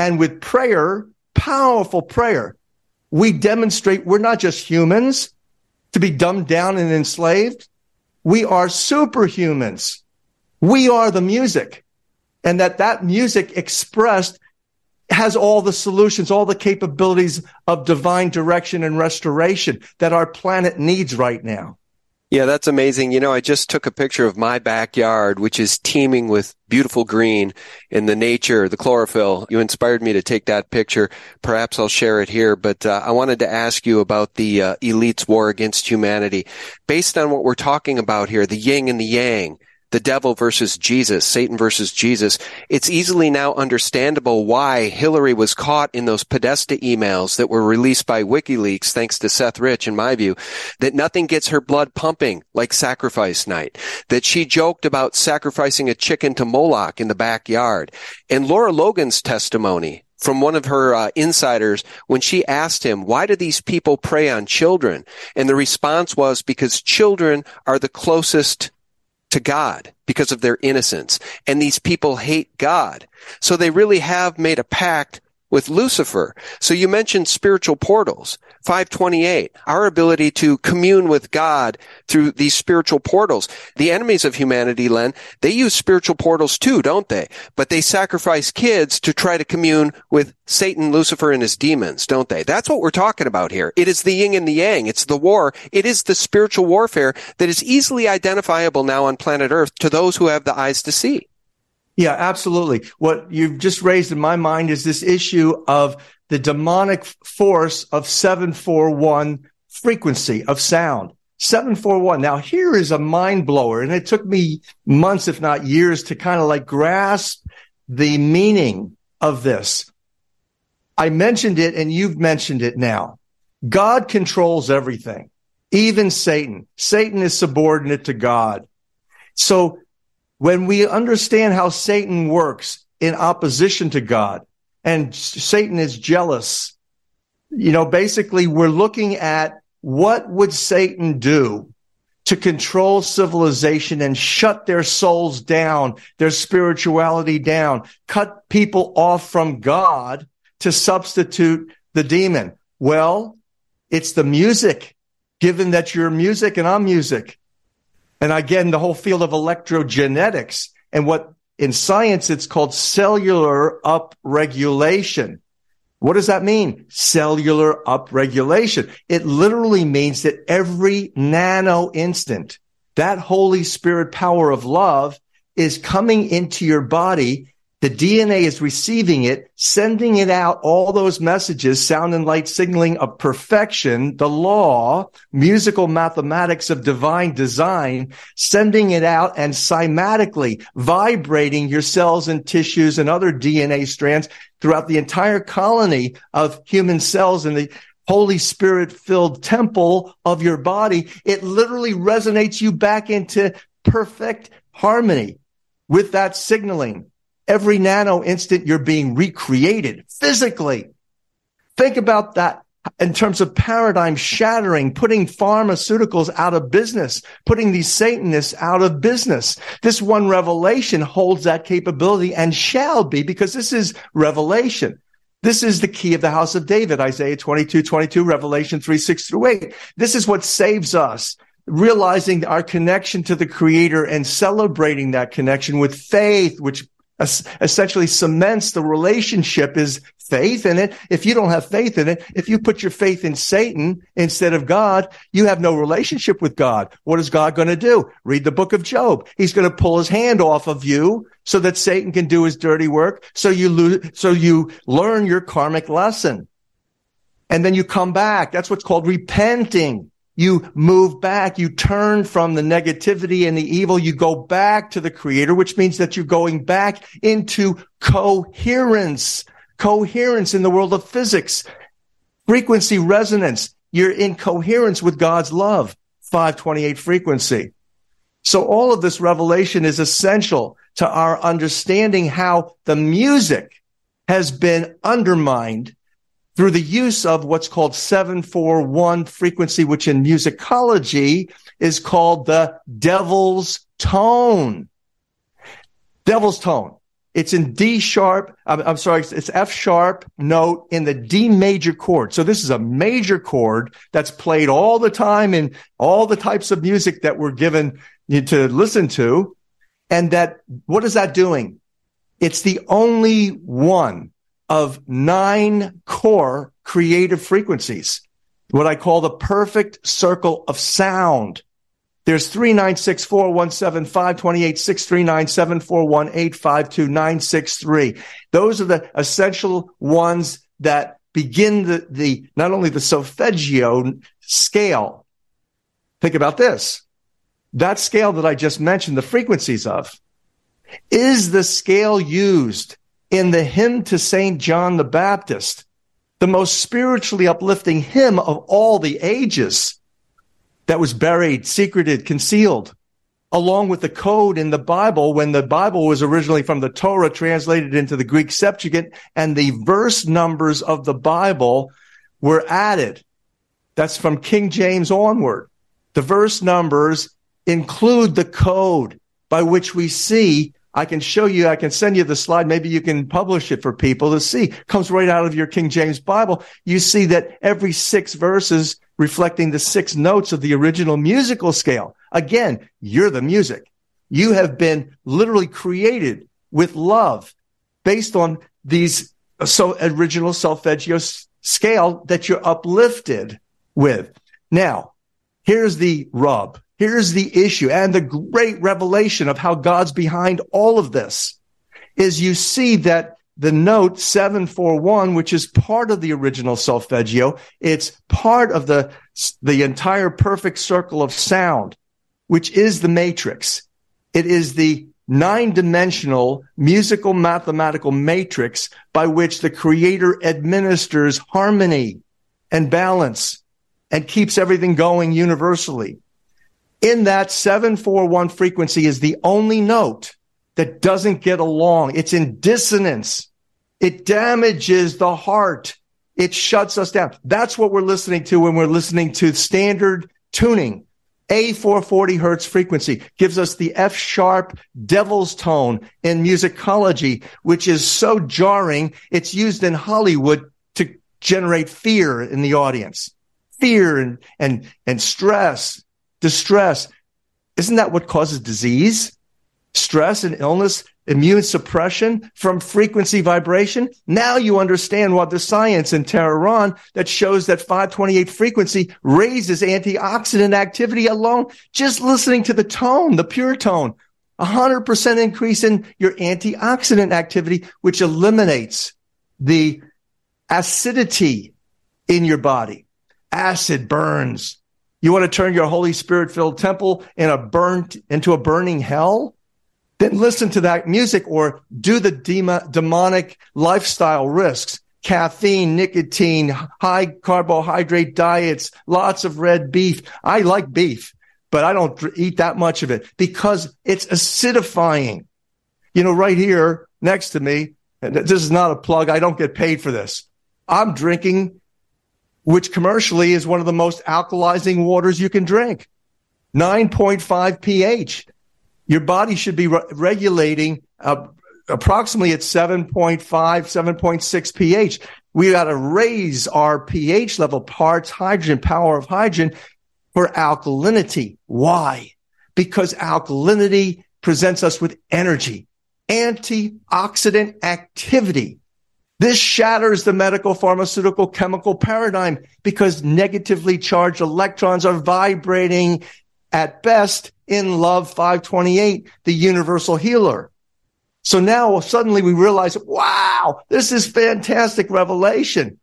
Speaker 2: and with prayer, powerful prayer, we demonstrate we're not just humans to be dumbed down and enslaved. We are superhumans. We are the music and that that music expressed has all the solutions, all the capabilities of divine direction and restoration that our planet needs right now.
Speaker 3: Yeah, that's amazing. You know, I just took a picture of my backyard, which is teeming with beautiful green in the nature, the chlorophyll. You inspired me to take that picture. Perhaps I'll share it here, but uh, I wanted to ask you about the uh, elite's war against humanity. Based on what we're talking about here, the yin and the yang, the devil versus Jesus, Satan versus Jesus, it's easily now understandable why Hillary was caught in those Podesta emails that were released by WikiLeaks, thanks to Seth Rich, in my view, that nothing gets her blood pumping like sacrifice night, that she joked about sacrificing a chicken to Moloch in the backyard. And Lara Logan's testimony, from one of her uh, insiders when she asked him, why do these people prey on children? And the response was because children are the closest to God because of their innocence. And these people hate God. So they really have made a pact with Lucifer. So you mentioned spiritual portals. 528, our ability to commune with God through these spiritual portals. The enemies of humanity, Len, they use spiritual portals too, don't they? But they sacrifice kids to try to commune with Satan, Lucifer, and his demons, don't they? That's what we're talking about here. It is the yin and the yang. It's the war. It is the spiritual warfare that is easily identifiable now on planet Earth to those who have the eyes to see.
Speaker 2: Yeah, absolutely. What you've just raised in my mind is this issue of the demonic force of 741 frequency of sound. 741. Now here is a mind blower and it took me months, if not years to kind of like grasp the meaning of this. I mentioned it and you've mentioned it now. God controls everything, even Satan. Satan is subordinate to God. So when we understand how Satan works in opposition to God and Satan is jealous, you know, basically we're looking at what would Satan do to control civilization and shut their souls down, their spirituality down, cut people off from God to substitute the demon? Well, it's the music, given that you're music and I'm music. And again, the whole field of electrogenetics and what in science, it's called cellular upregulation. What does that mean? Cellular upregulation. It literally means that every nano instant, that Holy Spirit power of love is coming into your body. The DNA is receiving it, sending it out, all those messages, sound and light signaling of perfection, the law, musical mathematics of divine design, sending it out and cymatically vibrating your cells and tissues and other DNA strands throughout the entire colony of human cells in the Holy Spirit filled temple of your body. It literally resonates you back into perfect harmony with that signaling. Every nano instant you're being recreated physically. Think about that in terms of paradigm shattering, putting pharmaceuticals out of business, putting these Satanists out of business. This one revelation holds that capability and shall be because this is revelation. This is the key of the house of David, Isaiah 22, 22, Revelation 3, 6 through 8. This is what saves us realizing our connection to the creator and celebrating that connection with faith, which essentially cements the relationship is faith in it. If you don't have faith in it, if you put your faith in Satan instead of God, you have no relationship with God. What is God going to do? Read the book of Job. He's going to pull his hand off of you so that Satan can do his dirty work. So you lose, so you learn your karmic lesson. And then you come back. That's what's called repenting. You move back. You turn from the negativity and the evil. You go back to the creator, which means that you're going back into coherence, coherence in the world of physics, frequency resonance. You're in coherence with God's love, 528 frequency. So all of this revelation is essential to our understanding how the music has been undermined through the use of what's called 741 frequency, which in musicology is called the devil's tone. Devil's tone. It's in D sharp. I'm, I'm, sorry. It's F sharp note in the D major chord. So this is a major chord that's played all the time in all the types of music that we're given to listen to. And that, what is that doing? It's the only one of nine core creative frequencies, what I call the perfect circle of sound. There's 396417528639741852963. Those are the essential ones that begin the, the not only the solfeggio scale. Think about this. That scale that I just mentioned, the frequencies of, is the scale used in the hymn to St. John the Baptist, the most spiritually uplifting hymn of all the ages that was buried, secreted, concealed, along with the code in the Bible when the Bible was originally from the Torah translated into the Greek Septuagint and the verse numbers of the Bible were added. That's from King James onward. The verse numbers include the code by which we see I can show you, I can send you the slide. Maybe you can publish it for people to see. Comes right out of your King James Bible. You see that every six verses reflecting the six notes of the original musical scale. Again, you're the music. You have been literally created with love based on these uh, so original solfeggio scale that you're uplifted with. Now, here's the rub. Here's the issue and the great revelation of how God's behind all of this. is you see that the note 741, which is part of the original solfeggio, it's part of the, the entire perfect circle of sound, which is the matrix. It is the nine dimensional musical mathematical matrix by which the creator administers harmony and balance and keeps everything going universally. In that 741 frequency is the only note that doesn't get along. It's in dissonance. It damages the heart. It shuts us down. That's what we're listening to when we're listening to standard tuning. A440 hertz frequency gives us the F sharp devil's tone in musicology, which is so jarring. It's used in Hollywood to generate fear in the audience, fear and, and, and stress, distress. Isn't that what causes disease? Stress and illness immune suppression from frequency vibration. Now you understand what the science in Tehran that shows that 528 frequency raises antioxidant activity alone. Just listening to the tone, the pure tone, a hundred percent increase in your antioxidant activity, which eliminates the acidity in your body. Acid burns. You want to turn your Holy Spirit filled temple in a burnt into a burning hell? then listen to that music or do the demonic lifestyle risks. Caffeine, nicotine, high carbohydrate diets, lots of red beef. I like beef, but I don't eat that much of it because it's acidifying. You know, right here next to me, this is not a plug. I don't get paid for this. I'm drinking, which commercially is one of the most alkalizing waters you can drink. 9.5 pH. Your body should be re- regulating uh, approximately at 7.5, 7.6 pH. We got to raise our pH level, parts hydrogen, power of hydrogen for alkalinity. Why? Because alkalinity presents us with energy, antioxidant activity. This shatters the medical pharmaceutical chemical paradigm because negatively charged electrons are vibrating at best in Love 528, the universal healer. So now suddenly we realize, wow, this is fantastic revelation.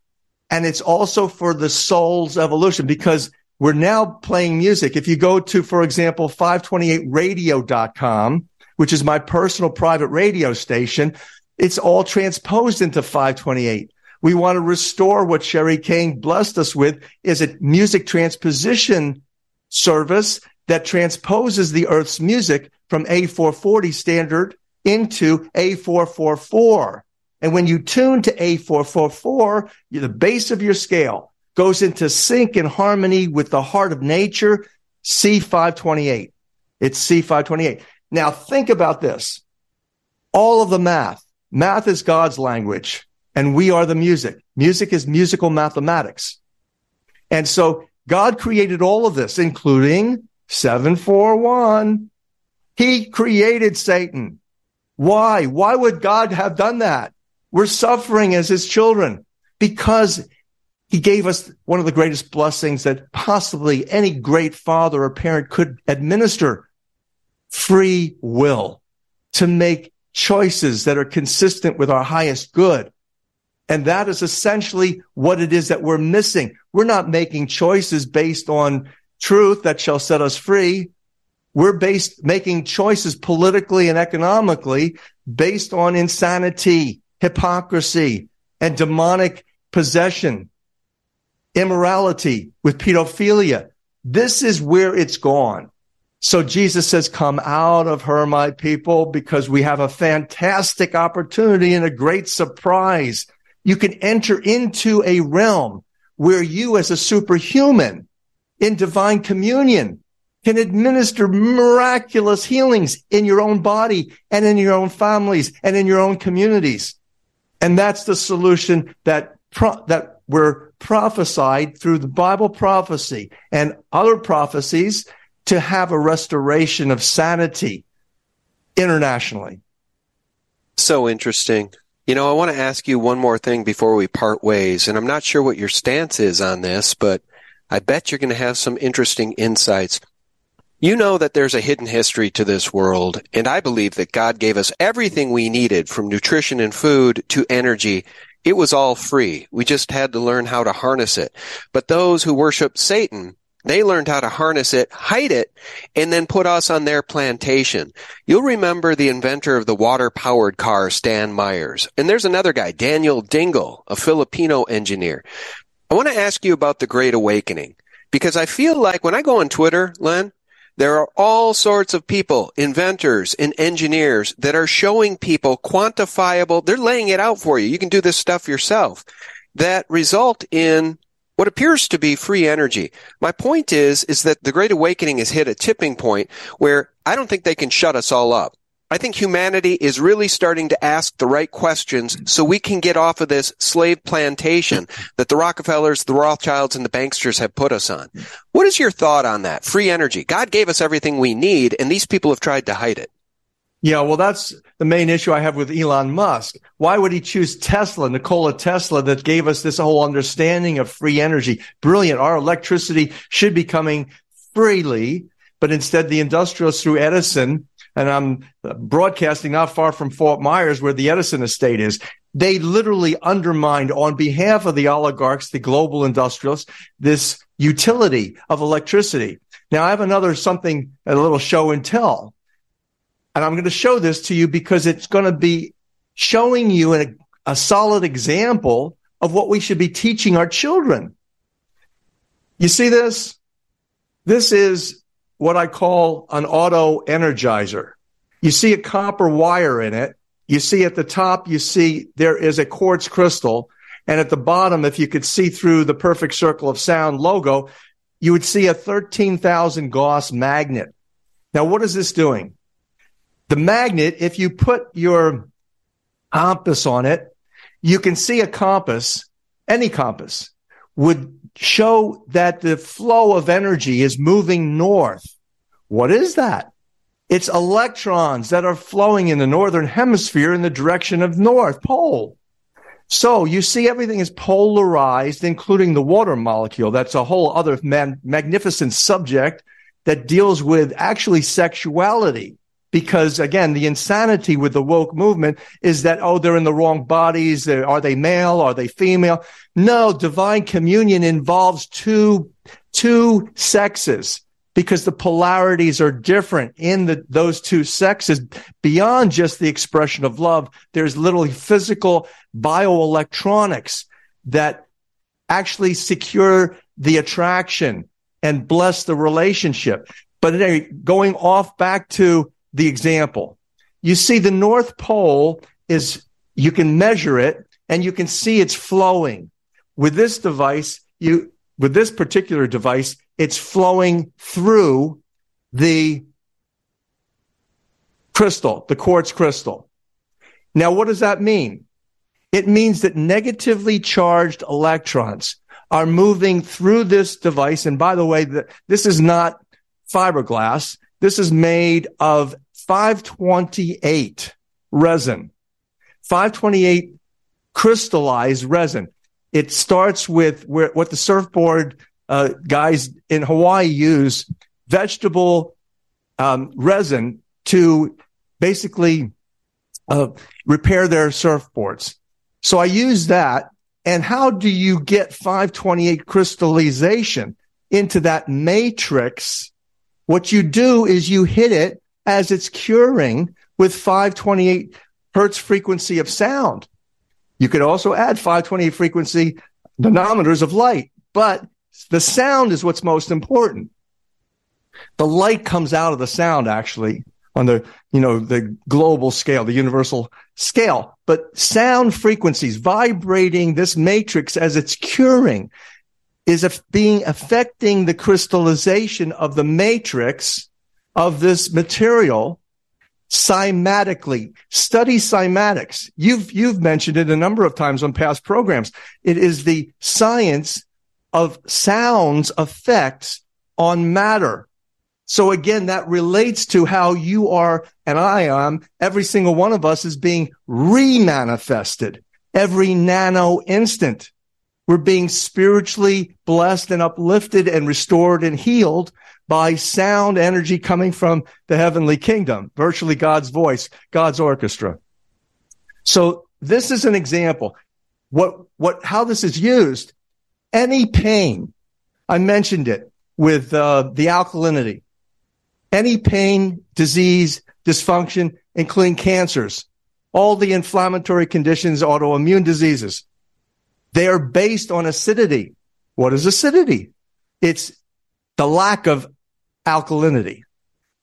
Speaker 2: And it's also for the soul's evolution because we're now playing music. If you go to, for example, 528radio.com, which is my personal private radio station, it's all transposed into 528. We want to restore what Sherry Kane blessed us with is a music transposition service that transposes the Earth's music from A440 standard into A444. And when you tune to A444, the base of your scale goes into sync and harmony with the heart of nature, C528. It's C528. Now think about this. All of the math, math is God's language and we are the music. Music is musical mathematics. And so God created all of this, including 741. He created Satan. Why? Why would God have done that? We're suffering as his children because he gave us one of the greatest blessings that possibly any great father or parent could administer free will to make choices that are consistent with our highest good. And that is essentially what it is that we're missing. We're not making choices based on truth that shall set us free. We're based, making choices politically and economically based on insanity, hypocrisy, and demonic possession, immorality with pedophilia. This is where it's gone. So Jesus says, come out of her, my people, because we have a fantastic opportunity and a great surprise. You can enter into a realm where you as a superhuman in divine communion can administer miraculous healings in your own body and in your own families and in your own communities. And that's the solution that pro- that were prophesied through the Bible prophecy and other prophecies to have a restoration of sanity internationally.
Speaker 3: So interesting. You know, I want to ask you one more thing before we part ways, and I'm not sure what your stance is on this, but I bet you're going to have some interesting insights. You know that there's a hidden history to this world, and I believe that God gave us everything we needed from nutrition and food to energy. It was all free. We just had to learn how to harness it. But those who worship Satan, they learned how to harness it, hide it, and then put us on their plantation. You'll remember the inventor of the water powered car, Stan Myers. And there's another guy, Daniel Dingel, a Filipino engineer. I want to ask you about the Great Awakening because I feel like when I go on Twitter, Len, there are all sorts of people, inventors and engineers that are showing people quantifiable, they're laying it out for you. You can do this stuff yourself that result in what appears to be free energy. My point is, is that the Great Awakening has hit a tipping point where I don't think they can shut us all up. I think humanity is really starting to ask the right questions so we can get off of this slave plantation that the Rockefellers, the Rothschilds, and the banksters have put us on. What is your thought on that? Free energy. God gave us everything we need, and these people have tried to hide it.
Speaker 2: Yeah, well, that's the main issue I have with Elon Musk. Why would he choose Tesla, Nikola Tesla, that gave us this whole understanding of free energy? Brilliant. Our electricity should be coming freely, but instead the industrialists through Edison and I'm broadcasting not far from Fort Myers, where the Edison estate is. They literally undermined on behalf of the oligarchs, the global industrialists, this utility of electricity. Now I have another something, a little show and tell. And I'm going to show this to you because it's going to be showing you a, a solid example of what we should be teaching our children. You see this? This is what I call an auto energizer. You see a copper wire in it. You see at the top, you see there is a quartz crystal. And at the bottom, if you could see through the perfect circle of sound logo, you would see a 13,000 Gauss magnet. Now, what is this doing? The magnet, if you put your compass on it, you can see a compass, any compass would show that the flow of energy is moving north. What is that? It's electrons that are flowing in the northern hemisphere in the direction of north pole. So you see everything is polarized, including the water molecule. That's a whole other man- magnificent subject that deals with actually sexuality. Because again, the insanity with the woke movement is that, oh, they're in the wrong bodies. Are they male? Are they female? No, divine communion involves two, two sexes because the polarities are different in the, those two sexes beyond just the expression of love. There's literally physical bioelectronics that actually secure the attraction and bless the relationship. But anyway, going off back to the example. You see the North Pole is, you can measure it and you can see it's flowing. With this device, you, with this particular device, it's flowing through the crystal, the quartz crystal. Now, what does that mean? It means that negatively charged electrons are moving through this device. And by the way, this is not fiberglass. This is made of 528 resin, 528 crystallized resin. It starts with where, what the surfboard uh, guys in Hawaii use vegetable um, resin to basically uh, repair their surfboards. So I use that. And how do you get 528 crystallization into that matrix what you do is you hit it as it's curing with 528 hertz frequency of sound. You could also add 528 frequency nanometers of light, but the sound is what's most important. The light comes out of the sound actually on the, you know, the global scale, the universal scale, but sound frequencies vibrating this matrix as it's curing is being affecting the crystallization of the matrix of this material cymatically. Study cymatics. You've, you've mentioned it a number of times on past programs. It is the science of sounds effects on matter. So again, that relates to how you are and I am. Every single one of us is being remanifested every nano instant. We're being spiritually blessed and uplifted and restored and healed by sound energy coming from the heavenly kingdom, virtually God's voice, God's orchestra. So this is an example. What, what, how this is used. Any pain, I mentioned it with uh, the alkalinity. Any pain, disease, dysfunction, including cancers, all the inflammatory conditions, autoimmune diseases, they are based on acidity. What is acidity? It's the lack of alkalinity.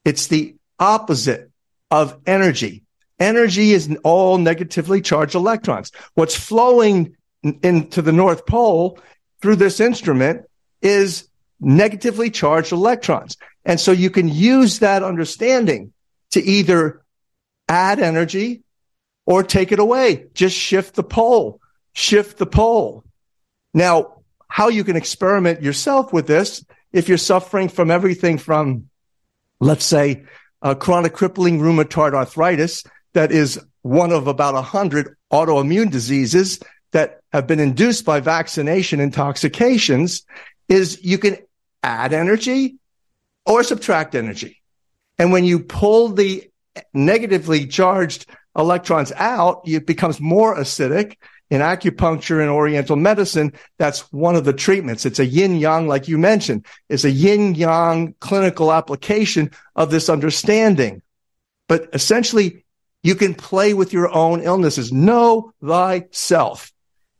Speaker 2: It's the opposite of energy. Energy is all negatively charged electrons. What's flowing into the North Pole through this instrument is negatively charged electrons. And so you can use that understanding to either add energy or take it away. Just shift the pole, shift the pole. Now, how you can experiment yourself with this if you're suffering from everything from, let's say, chronic crippling rheumatoid arthritis that is one of about a hundred autoimmune diseases that have been induced by vaccination intoxications is you can add energy or subtract energy. And when you pull the negatively charged electrons out, it becomes more acidic in acupuncture and oriental medicine, that's one of the treatments. It's a yin yang, like you mentioned. It's a yin yang clinical application of this understanding. But essentially, you can play with your own illnesses. Know thyself.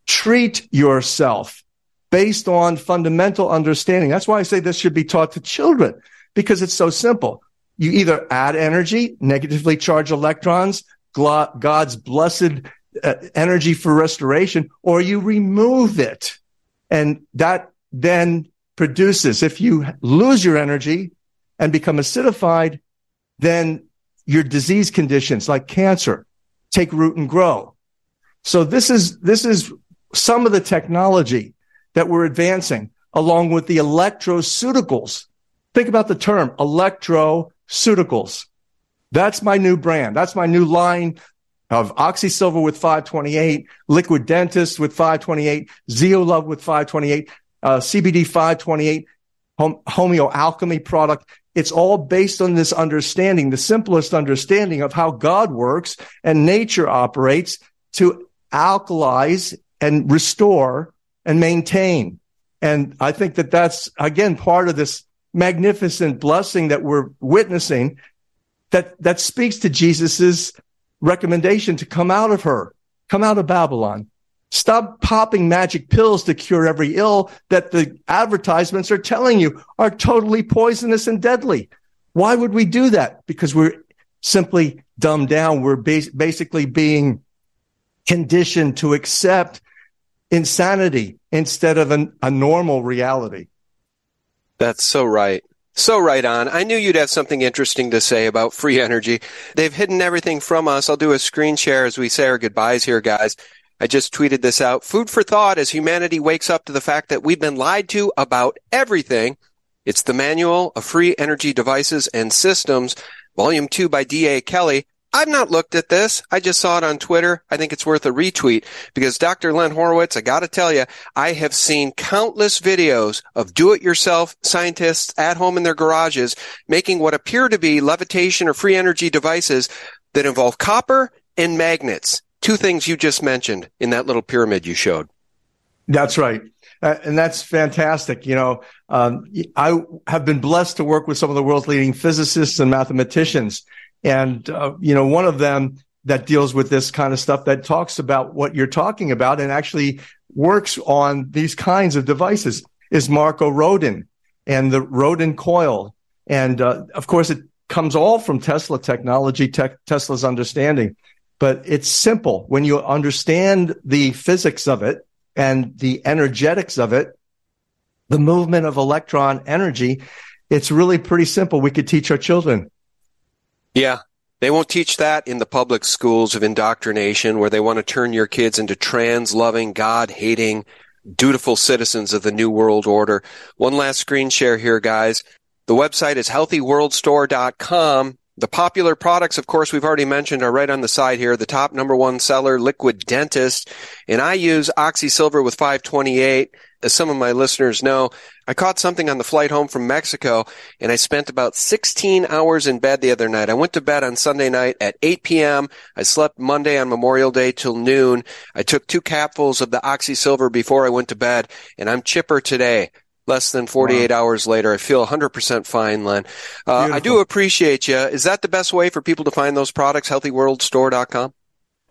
Speaker 2: Treat yourself based on fundamental understanding. That's why I say this should be taught to children because it's so simple. You either add energy, negatively charged electrons, God's blessed uh, energy for restoration, or you remove it. And that then produces, if you lose your energy and become acidified, then your disease conditions like cancer take root and grow. So this is, this is some of the technology that we're advancing along with the electroceuticals. Think about the term electroceuticals. That's my new brand. That's my new line of OxySilver with 528, Liquid Dentist with 528, Zeolove with 528, uh, CBD 528, hom- Homeo Alchemy product. It's all based on this understanding, the simplest understanding of how God works and nature operates to alkalize and restore and maintain. And I think that that's again part of this magnificent blessing that we're witnessing that, that speaks to Jesus's recommendation to come out of her, come out of Babylon. Stop popping magic pills to cure every ill that the advertisements are telling you are totally poisonous and deadly. Why would we do that? Because we're simply dumbed down. We're bas- basically being conditioned to accept insanity instead of an, a normal reality.
Speaker 3: That's so right. So right on. I knew you'd have something interesting to say about free energy. They've hidden everything from us. I'll do a screen share as we say our goodbyes here, guys. I just tweeted this out. Food for thought as humanity wakes up to the fact that we've been lied to about everything. It's the Manual of Free Energy Devices and Systems, Volume 2 by D.A. Kelly. I've not looked at this. I just saw it on Twitter. I think it's worth a retweet because Dr. Len Horowitz, I gotta tell you, I have seen countless videos of do-it-yourself scientists at home in their garages making what appear to be levitation or free energy devices that involve copper and magnets. Two things you just mentioned in that little pyramid you showed.
Speaker 2: That's right. Uh, and that's fantastic. You know, um, I have been blessed to work with some of the world's leading physicists and mathematicians and, uh, you know, one of them that deals with this kind of stuff that talks about what you're talking about and actually works on these kinds of devices is Marko Rodin and the Rodin coil. And, uh, of course, it comes all from Tesla technology, te- Tesla's understanding, but it's simple. When you understand the physics of it and the energetics of it, the movement of electron energy, it's really pretty simple. We could teach our children.
Speaker 3: Yeah. They won't teach that in the public schools of indoctrination where they want to turn your kids into trans loving, God hating, dutiful citizens of the New World Order. One last screen share here, guys. The website is healthyworldstore.com. The popular products, of course, we've already mentioned are right on the side here. The top number one seller, Liquid Dentist. And I use OxySilver with 528. As some of my listeners know, I caught something on the flight home from Mexico and I spent about 16 hours in bed the other night. I went to bed on Sunday night at 8 p.m. I slept Monday on Memorial Day till noon. I took two capfuls of the Oxysilver before I went to bed and I'm chipper today. Less than 48 wow. hours later, I feel 100% fine, Len. Uh, I do appreciate you. Is that the best way for people to find those products? HealthyWorldStore.com?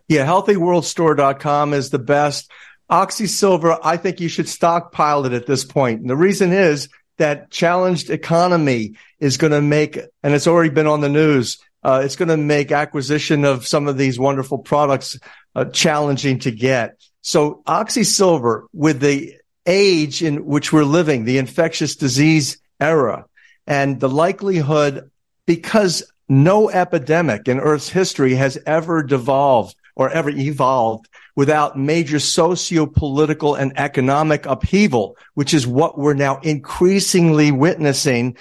Speaker 2: Yeah, HealthyWorldStore.com is the best. Oxysilver, I think you should stockpile it at this point. And the reason is that challenged economy is going to make, and it's already been on the news, uh, it's going to make acquisition of some of these wonderful products uh, challenging to get. So oxy silver with the age in which we're living, the infectious disease era, and the likelihood, because no epidemic in Earth's history has ever devolved or ever evolved without major socio-political and economic upheaval, which is what we're now increasingly witnessing.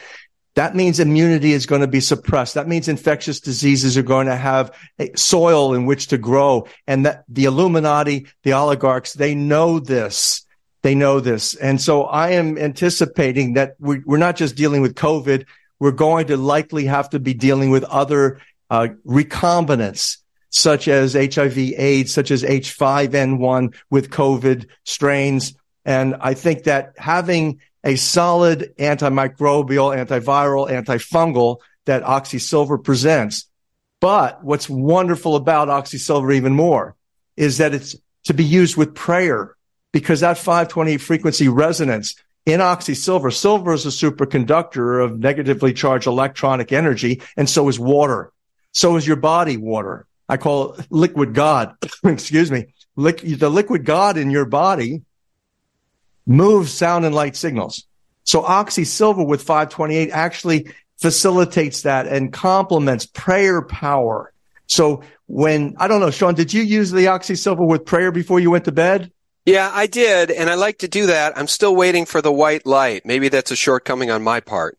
Speaker 2: That means immunity is going to be suppressed. That means infectious diseases are going to have soil in which to grow. And that the Illuminati, the oligarchs, they know this. They know this. And so I am anticipating that we're not just dealing with COVID. We're going to likely have to be dealing with other uh, recombinants such as HIV AIDS, such as H5N1 with COVID strains. And I think that having a solid antimicrobial, antiviral, antifungal that oxysilver presents. But what's wonderful about oxysilver even more is that it's to be used with prayer because that 528 frequency resonance in oxysilver, silver is a superconductor of negatively charged electronic energy. And so is water. So is your body water. I call it liquid God. Excuse me. the liquid God in your body moves sound and light signals. So oxy silver with 528 actually facilitates that and complements prayer power. So when, I don't know, Sean, did you use the oxy silver with prayer before you went to bed?
Speaker 3: Yeah, I did. And I like to do that. I'm still waiting for the white light. Maybe that's a shortcoming on my part.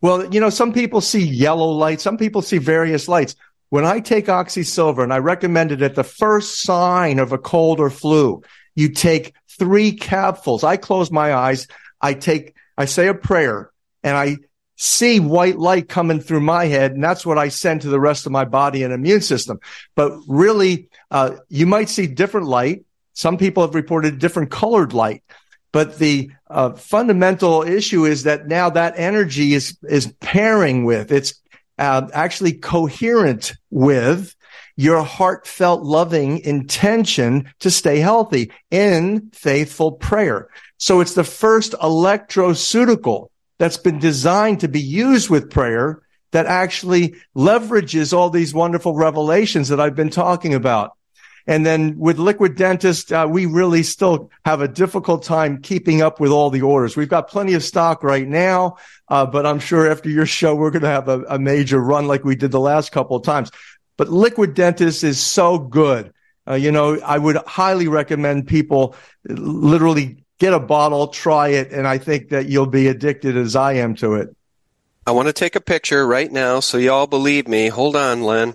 Speaker 2: Well, you know, some people see yellow light. Some people see various lights. When I take oxysilver, and I recommend it at the first sign of a cold or flu, you take three capfuls. I close my eyes. I take, I say a prayer and I see white light coming through my head. And that's what I send to the rest of my body and immune system. But really, uh, you might see different light. Some people have reported different colored light. But the uh, fundamental issue is that now that energy is is pairing with it's uh, actually coherent with your heartfelt loving intention to stay healthy in faithful prayer. So it's the first electroceutical that's been designed to be used with prayer that actually leverages all these wonderful revelations that I've been talking about. And then with Liquid Dentist, uh, we really still have a difficult time keeping up with all the orders. We've got plenty of stock right now, uh, but I'm sure after your show, we're going to have a, a major run like we did the last couple of times. But Liquid Dentist is so good. Uh, you know, I would highly recommend people literally get a bottle, try it, and I think that you'll be addicted as I am to it.
Speaker 3: I want to take a picture right now so y'all believe me. Hold on, Len.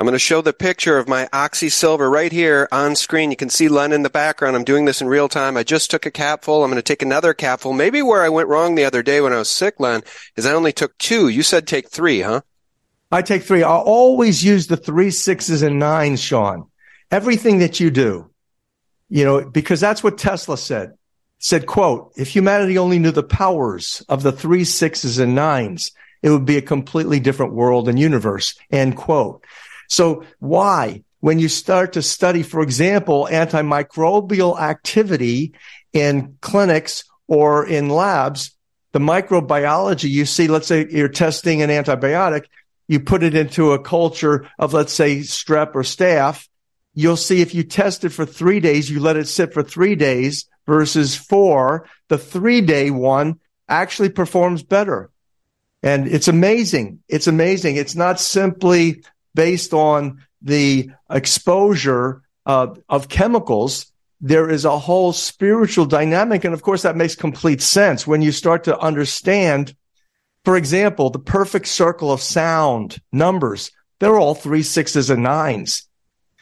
Speaker 3: I'm going to show the picture of my Oxy Silver right here on screen. You can see Len in the background. I'm doing this in real time. I just took a capful. I'm going to take another capful. Maybe where I went wrong the other day when I was sick, Len, is I only took two. You said take three, huh?
Speaker 2: I take three. I always use the three, sixes, and nines, Sean. Everything that you do, you know, because that's what Tesla said. Said, quote, if humanity only knew the powers of the three, sixes, and nines, it would be a completely different world and universe, end quote. So why? When you start to study, for example, antimicrobial activity in clinics or in labs, the microbiology you see, let's say you're testing an antibiotic, you put it into a culture of, let's say, strep or staph. You'll see if you test it for three days, you let it sit for three days versus four, the three day one actually performs better. And it's amazing. It's amazing. It's not simply based on the exposure uh, of chemicals, there is a whole spiritual dynamic. And of course, that makes complete sense when you start to understand, for example, the perfect circle of sound numbers. They're all three sixes and nines.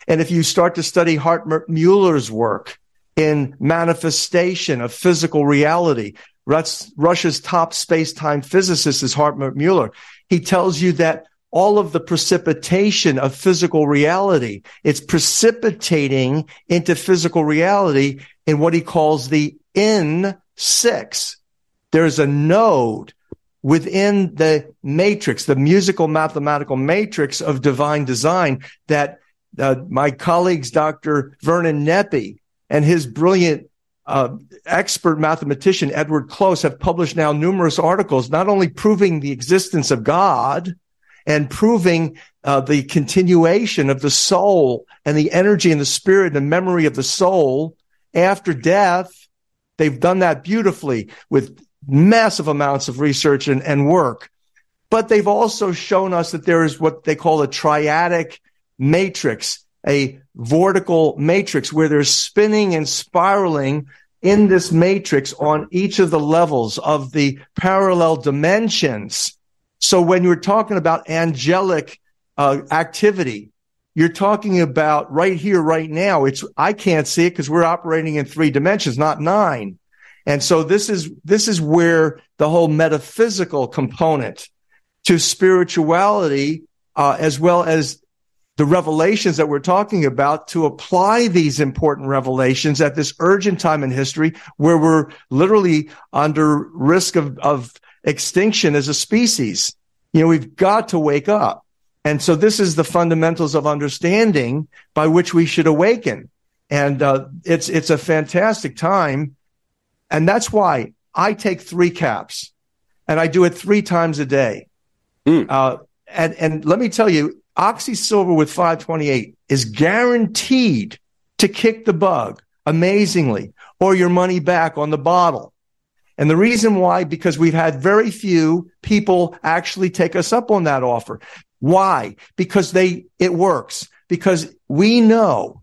Speaker 2: And if you start to study Hartmut Mueller's work in manifestation of physical reality. Russia's top space-time physicist is Hartmut Mueller. He tells you that all of the precipitation of physical reality, it's precipitating into physical reality in what he calls the N6. There's a node within the matrix, the musical mathematical matrix of divine design that uh, my colleagues, Dr. Vernon Neppe and his brilliant uh, expert mathematician, Edward Close, have published now numerous articles, not only proving the existence of God and proving uh, the continuation of the soul and the energy and the spirit and the memory of the soul after death. They've done that beautifully with massive amounts of research and, and work. But they've also shown us that there is what they call a triadic matrix, a vortical matrix where there's spinning and spiraling in this matrix on each of the levels of the parallel dimensions. So when you're talking about angelic uh, activity, you're talking about right here, right now. It's, I can't see it because we're operating in three dimensions, not nine. And so this is, this is where the whole metaphysical component to spirituality, uh, as well as the revelations that we're talking about to apply these important revelations at this urgent time in history where we're literally under risk of, of extinction as a species. You know, we've got to wake up. And so this is the fundamentals of understanding by which we should awaken. And uh, it's it's a fantastic time, and that's why I take three caps, and I do it three times a day. Mm. Uh, and and let me tell you, Oxy Silver with 528 is guaranteed to kick the bug amazingly, or your money back on the bottle. And the reason why, because we've had very few people actually take us up on that offer. Why? Because they, it works. Because we know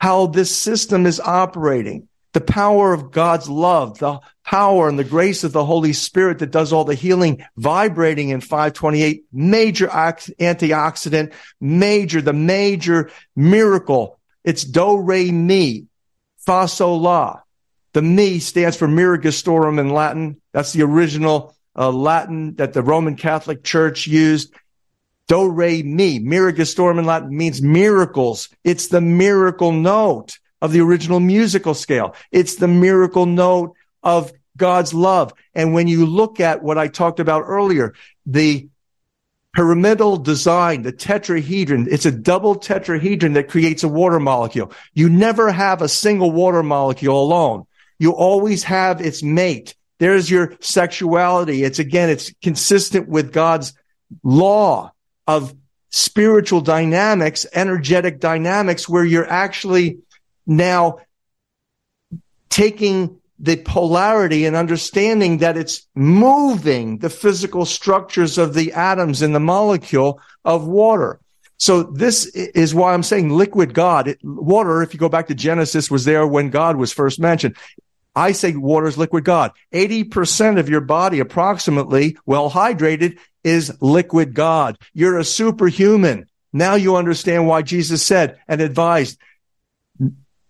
Speaker 2: how this system is operating the power of God's love, the power and the grace of the Holy Spirit that does all the healing vibrating in 528, major antioxidant, major, the major miracle. It's do, re, mi, fa, sol, la. The mi stands for Miragistorum in Latin. That's the original uh, Latin that the Roman Catholic Church used. Do, re, mi. Miragistorum in Latin means miracles. It's the miracle note of the original musical scale. It's the miracle note of God's love. And when you look at what I talked about earlier, the pyramidal design, the tetrahedron, it's a double tetrahedron that creates a water molecule. You never have a single water molecule alone. You always have its mate. There's your sexuality. It's again, it's consistent with God's law of spiritual dynamics, energetic dynamics, where you're actually now taking the polarity and understanding that it's moving the physical structures of the atoms in the molecule of water. So this is why I'm saying liquid God. It, water, if you go back to Genesis, was there when God was first mentioned. I say water is liquid God. 80% of your body, approximately, well hydrated, is liquid God. You're a superhuman. Now you understand why Jesus said and advised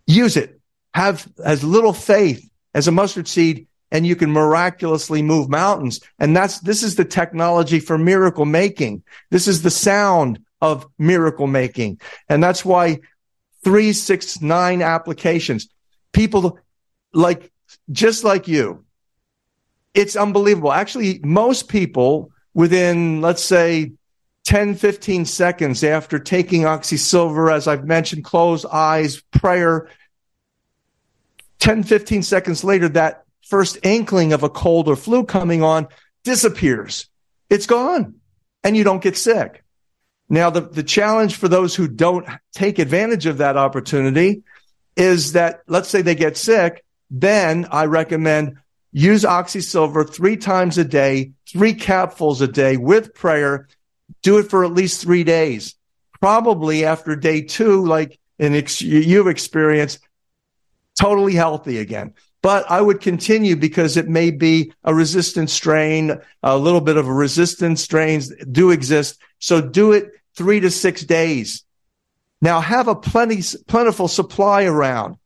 Speaker 2: Use it. Have as little faith as a mustard seed and you can miraculously move mountains. And that's, this is the technology for miracle making. This is the sound of miracle making. And that's why three, six, nine applications, people like, just like you, it's unbelievable. Actually, most people within, let's say, 10, 15 seconds after taking oxysilver, as I've mentioned, close eyes, prayer, 10, 15 seconds later, that first inkling of a cold or flu coming on disappears. It's gone and you don't get sick. Now, the, the challenge for those who don't take advantage of that opportunity is that let's say they get sick. Then I recommend use oxysilver three times a day, three capfuls a day with prayer do it for at least three days. Probably after day two, like in ex- you've experienced, totally healthy again. But I would continue because it may be a resistant strain, a little bit of a resistant strains do exist. So do it three to six days. Now have a plenty, plentiful supply around.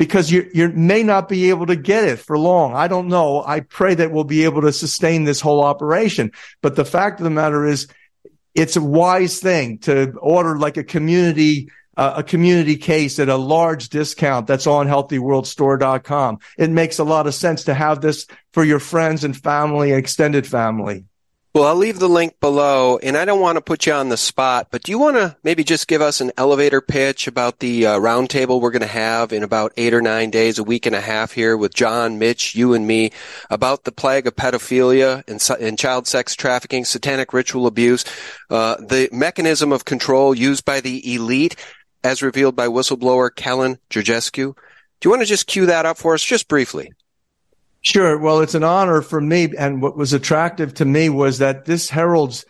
Speaker 2: Because you, you may not be able to get it for long. I don't know. I pray that we'll be able to sustain this whole operation. But the fact of the matter is, it's a wise thing to order like a community uh, a community case at a large discount that's on healthyworldstore.com. It makes a lot of sense to have this for your friends and family and extended family.
Speaker 3: Well, I'll leave the link below, and I don't want to put you on the spot, but do you want to maybe just give us an elevator pitch about the uh, roundtable we're going to have in about eight or nine days, a week and a half here with John, Mitch, you, and me about the plague of pedophilia and, and child sex trafficking, satanic ritual abuse, uh, the mechanism of control used by the elite as revealed by whistleblower Calin Georgescu. Do you want to just cue that up for us just briefly?
Speaker 2: Sure. Well, it's an honor for me. And what was attractive to me was that this heralds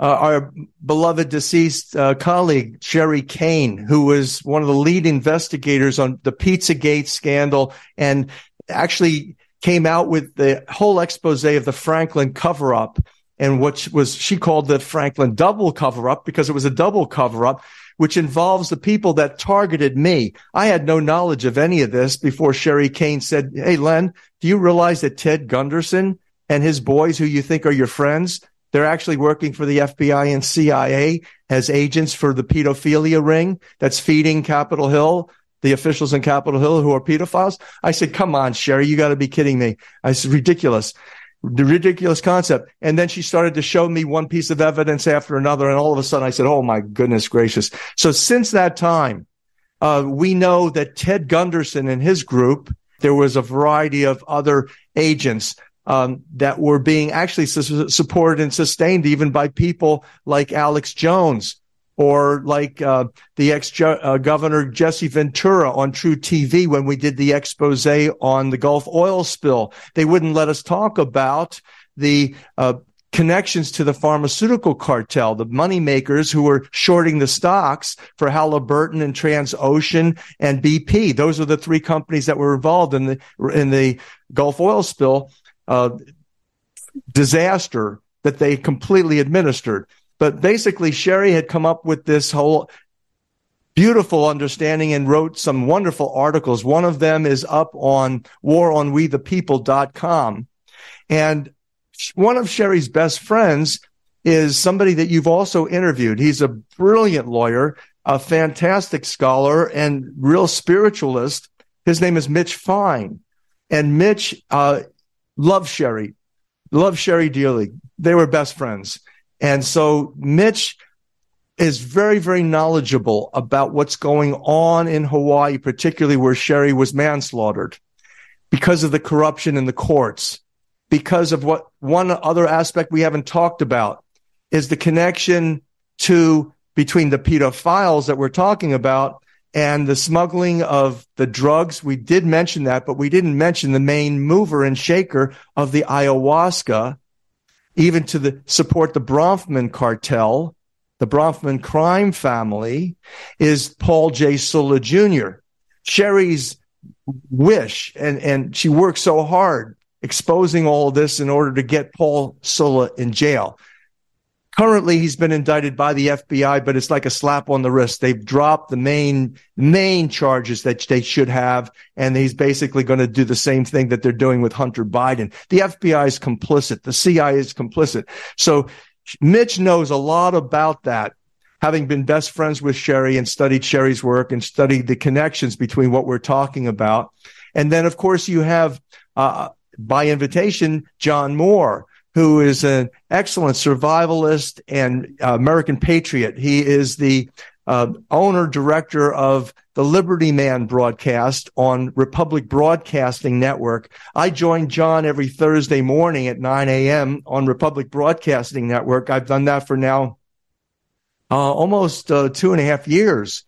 Speaker 2: uh, our beloved deceased uh, colleague, Sherri Kane, who was one of the lead investigators on the Pizzagate scandal and actually came out with the whole expose of the Franklin cover up and what was she called the Franklin double cover up because it was a double cover up which involves the people that targeted me. I had no knowledge of any of this before Sherri Kane said, Hey, Len, do you realize that Ted Gunderson and his boys, who you think are your friends, they're actually working for the FBI and CIA as agents for the pedophilia ring that's feeding Capitol Hill, the officials in Capitol Hill who are pedophiles. I said, come on, Sherri, you got to be kidding me. I said, ridiculous the ridiculous concept. And then she started to show me one piece of evidence after another. And all of a sudden I said, Oh my goodness gracious. So since that time, uh, we know that Ted Gunderson and his group, there was a variety of other agents um, that were being actually su- supported and sustained even by people like Alex Jones, or like uh, the ex uh, governor Jesse Ventura on truTV when we did the expose on the Gulf oil spill. They wouldn't let us talk about the uh, connections to the pharmaceutical cartel, the money makers who were shorting the stocks for Halliburton and Transocean and BP. Those are the three companies that were involved in the in the Gulf oil spill uh, disaster that they completely administered. But basically, Sherri had come up with this whole beautiful understanding and wrote some wonderful articles. One of them is up on waronwethepeople.com. And one of Sherri's best friends is somebody that you've also interviewed. He's a brilliant lawyer, a fantastic scholar, and real spiritualist. His name is Mitch Fine. And Mitch uh, loves Sherri, loves Sherri dearly. They were best friends. And so Mitch is very, very knowledgeable about what's going on in Hawaii, particularly where Sherri was manslaughtered because of the corruption in the courts, because of what one other aspect we haven't talked about is the connection to between the pedophiles that we're talking about and the smuggling of the drugs. We did mention that, but we didn't mention the main mover and shaker of the ayahuasca even to the support the Bronfman cartel, the Bronfman crime family, is Paul J. Sulla Jr. Sherri's wish, and, and she worked so hard exposing all this in order to get Paul Sulla in jail. Currently, he's been indicted by the FBI, but it's like a slap on the wrist. They've dropped the main, main charges that they should have. And he's basically going to do the same thing that they're doing with Hunter Biden. The FBI is complicit. The CIA is complicit. So Mitch knows a lot about that, having been best friends with Sherri and studied Sherri's work and studied the connections between what we're talking about. And then, of course, you have, uh, by invitation, John Moore who is an excellent survivalist and uh, American patriot. He is the uh, owner director of the Liberty Man broadcast on Republic Broadcasting Network. I join John every Thursday morning at 9 a.m. on Republic Broadcasting Network. I've done that for now uh, almost uh, two and a half years.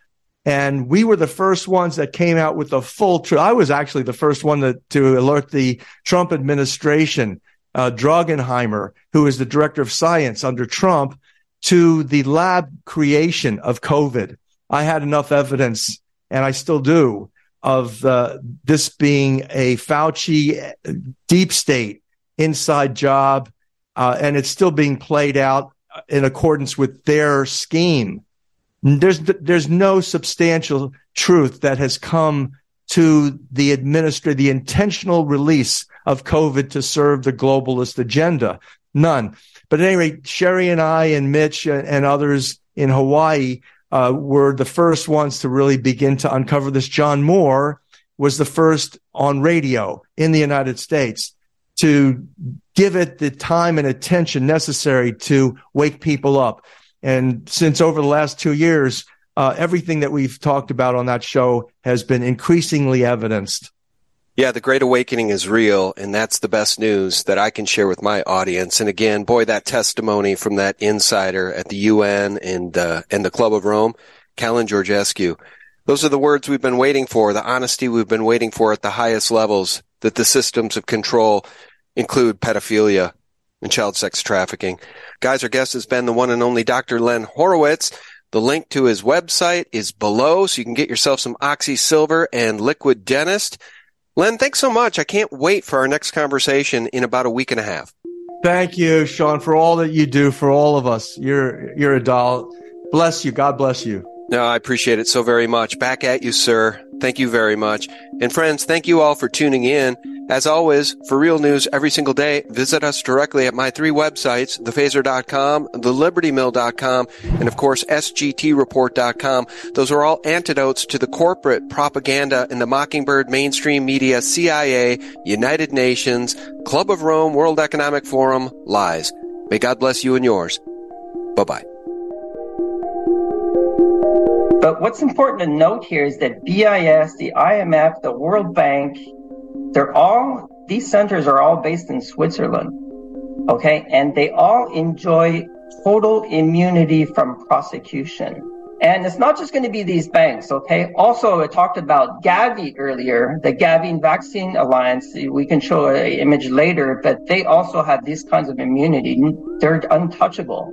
Speaker 2: And we were the first ones that came out with the full truth. I was actually the first one to, to alert the Trump administration uh, Droegemeier, who is the director of science under Trump, to the lab creation of COVID. I had enough evidence, and I still do, of uh, this being a Fauci deep state inside job, uh, and it's still being played out in accordance with their scheme. There's there's no substantial truth that has come to the administer the intentional release of COVID to serve the globalist agenda. None. But at any rate, Sherri and I and Mitch and others in Hawaii uh, were the first ones to really begin to uncover this. John Moore was the first on radio in the United States to give it the time and attention necessary to wake people up. And since over the last two years, uh, everything that we've talked about on that show has been increasingly evidenced.
Speaker 3: Yeah, the Great Awakening is real, and that's the best news that I can share with my audience. And again, boy, that testimony from that insider at the UN and uh, and the Club of Rome, Calin Georgescu, those are the words we've been waiting for, the honesty we've been waiting for at the highest levels. That the systems of control include pedophilia and child sex trafficking. Guys, our guest has been the one and only Dr. Len Horowitz. The link to his website is below, so you can get yourself some Oxy Silver and Liquid Dentist. Len, thanks so much. I can't wait for our next conversation in about a week and a half.
Speaker 2: Thank you, Sean, for all that you do for all of us. You're you're a doll. Bless you. God bless you.
Speaker 3: No, I appreciate it so very much. Back at you, sir. Thank you very much. And friends, thank you all for tuning in. As always, for real news every single day, visit us directly at my three websites, thephaser.com, thelibertymill.com, and of course, sgtreport.com. Those are all antidotes to the corporate propaganda in the Mockingbird mainstream media, CIA, United Nations, Club of Rome, World Economic Forum, lies. May God bless you and yours. Bye bye.
Speaker 7: But what's important to note here is that BIS, the IMF, the World Bank, they're all, these centers are all based in Switzerland. Okay. And they all enjoy total immunity from prosecution. And it's not just going to be these banks, okay? Also, I talked about Gavi earlier, the Gavi Vaccine Alliance. We can show an image later, but they also have these kinds of immunity. They're untouchable.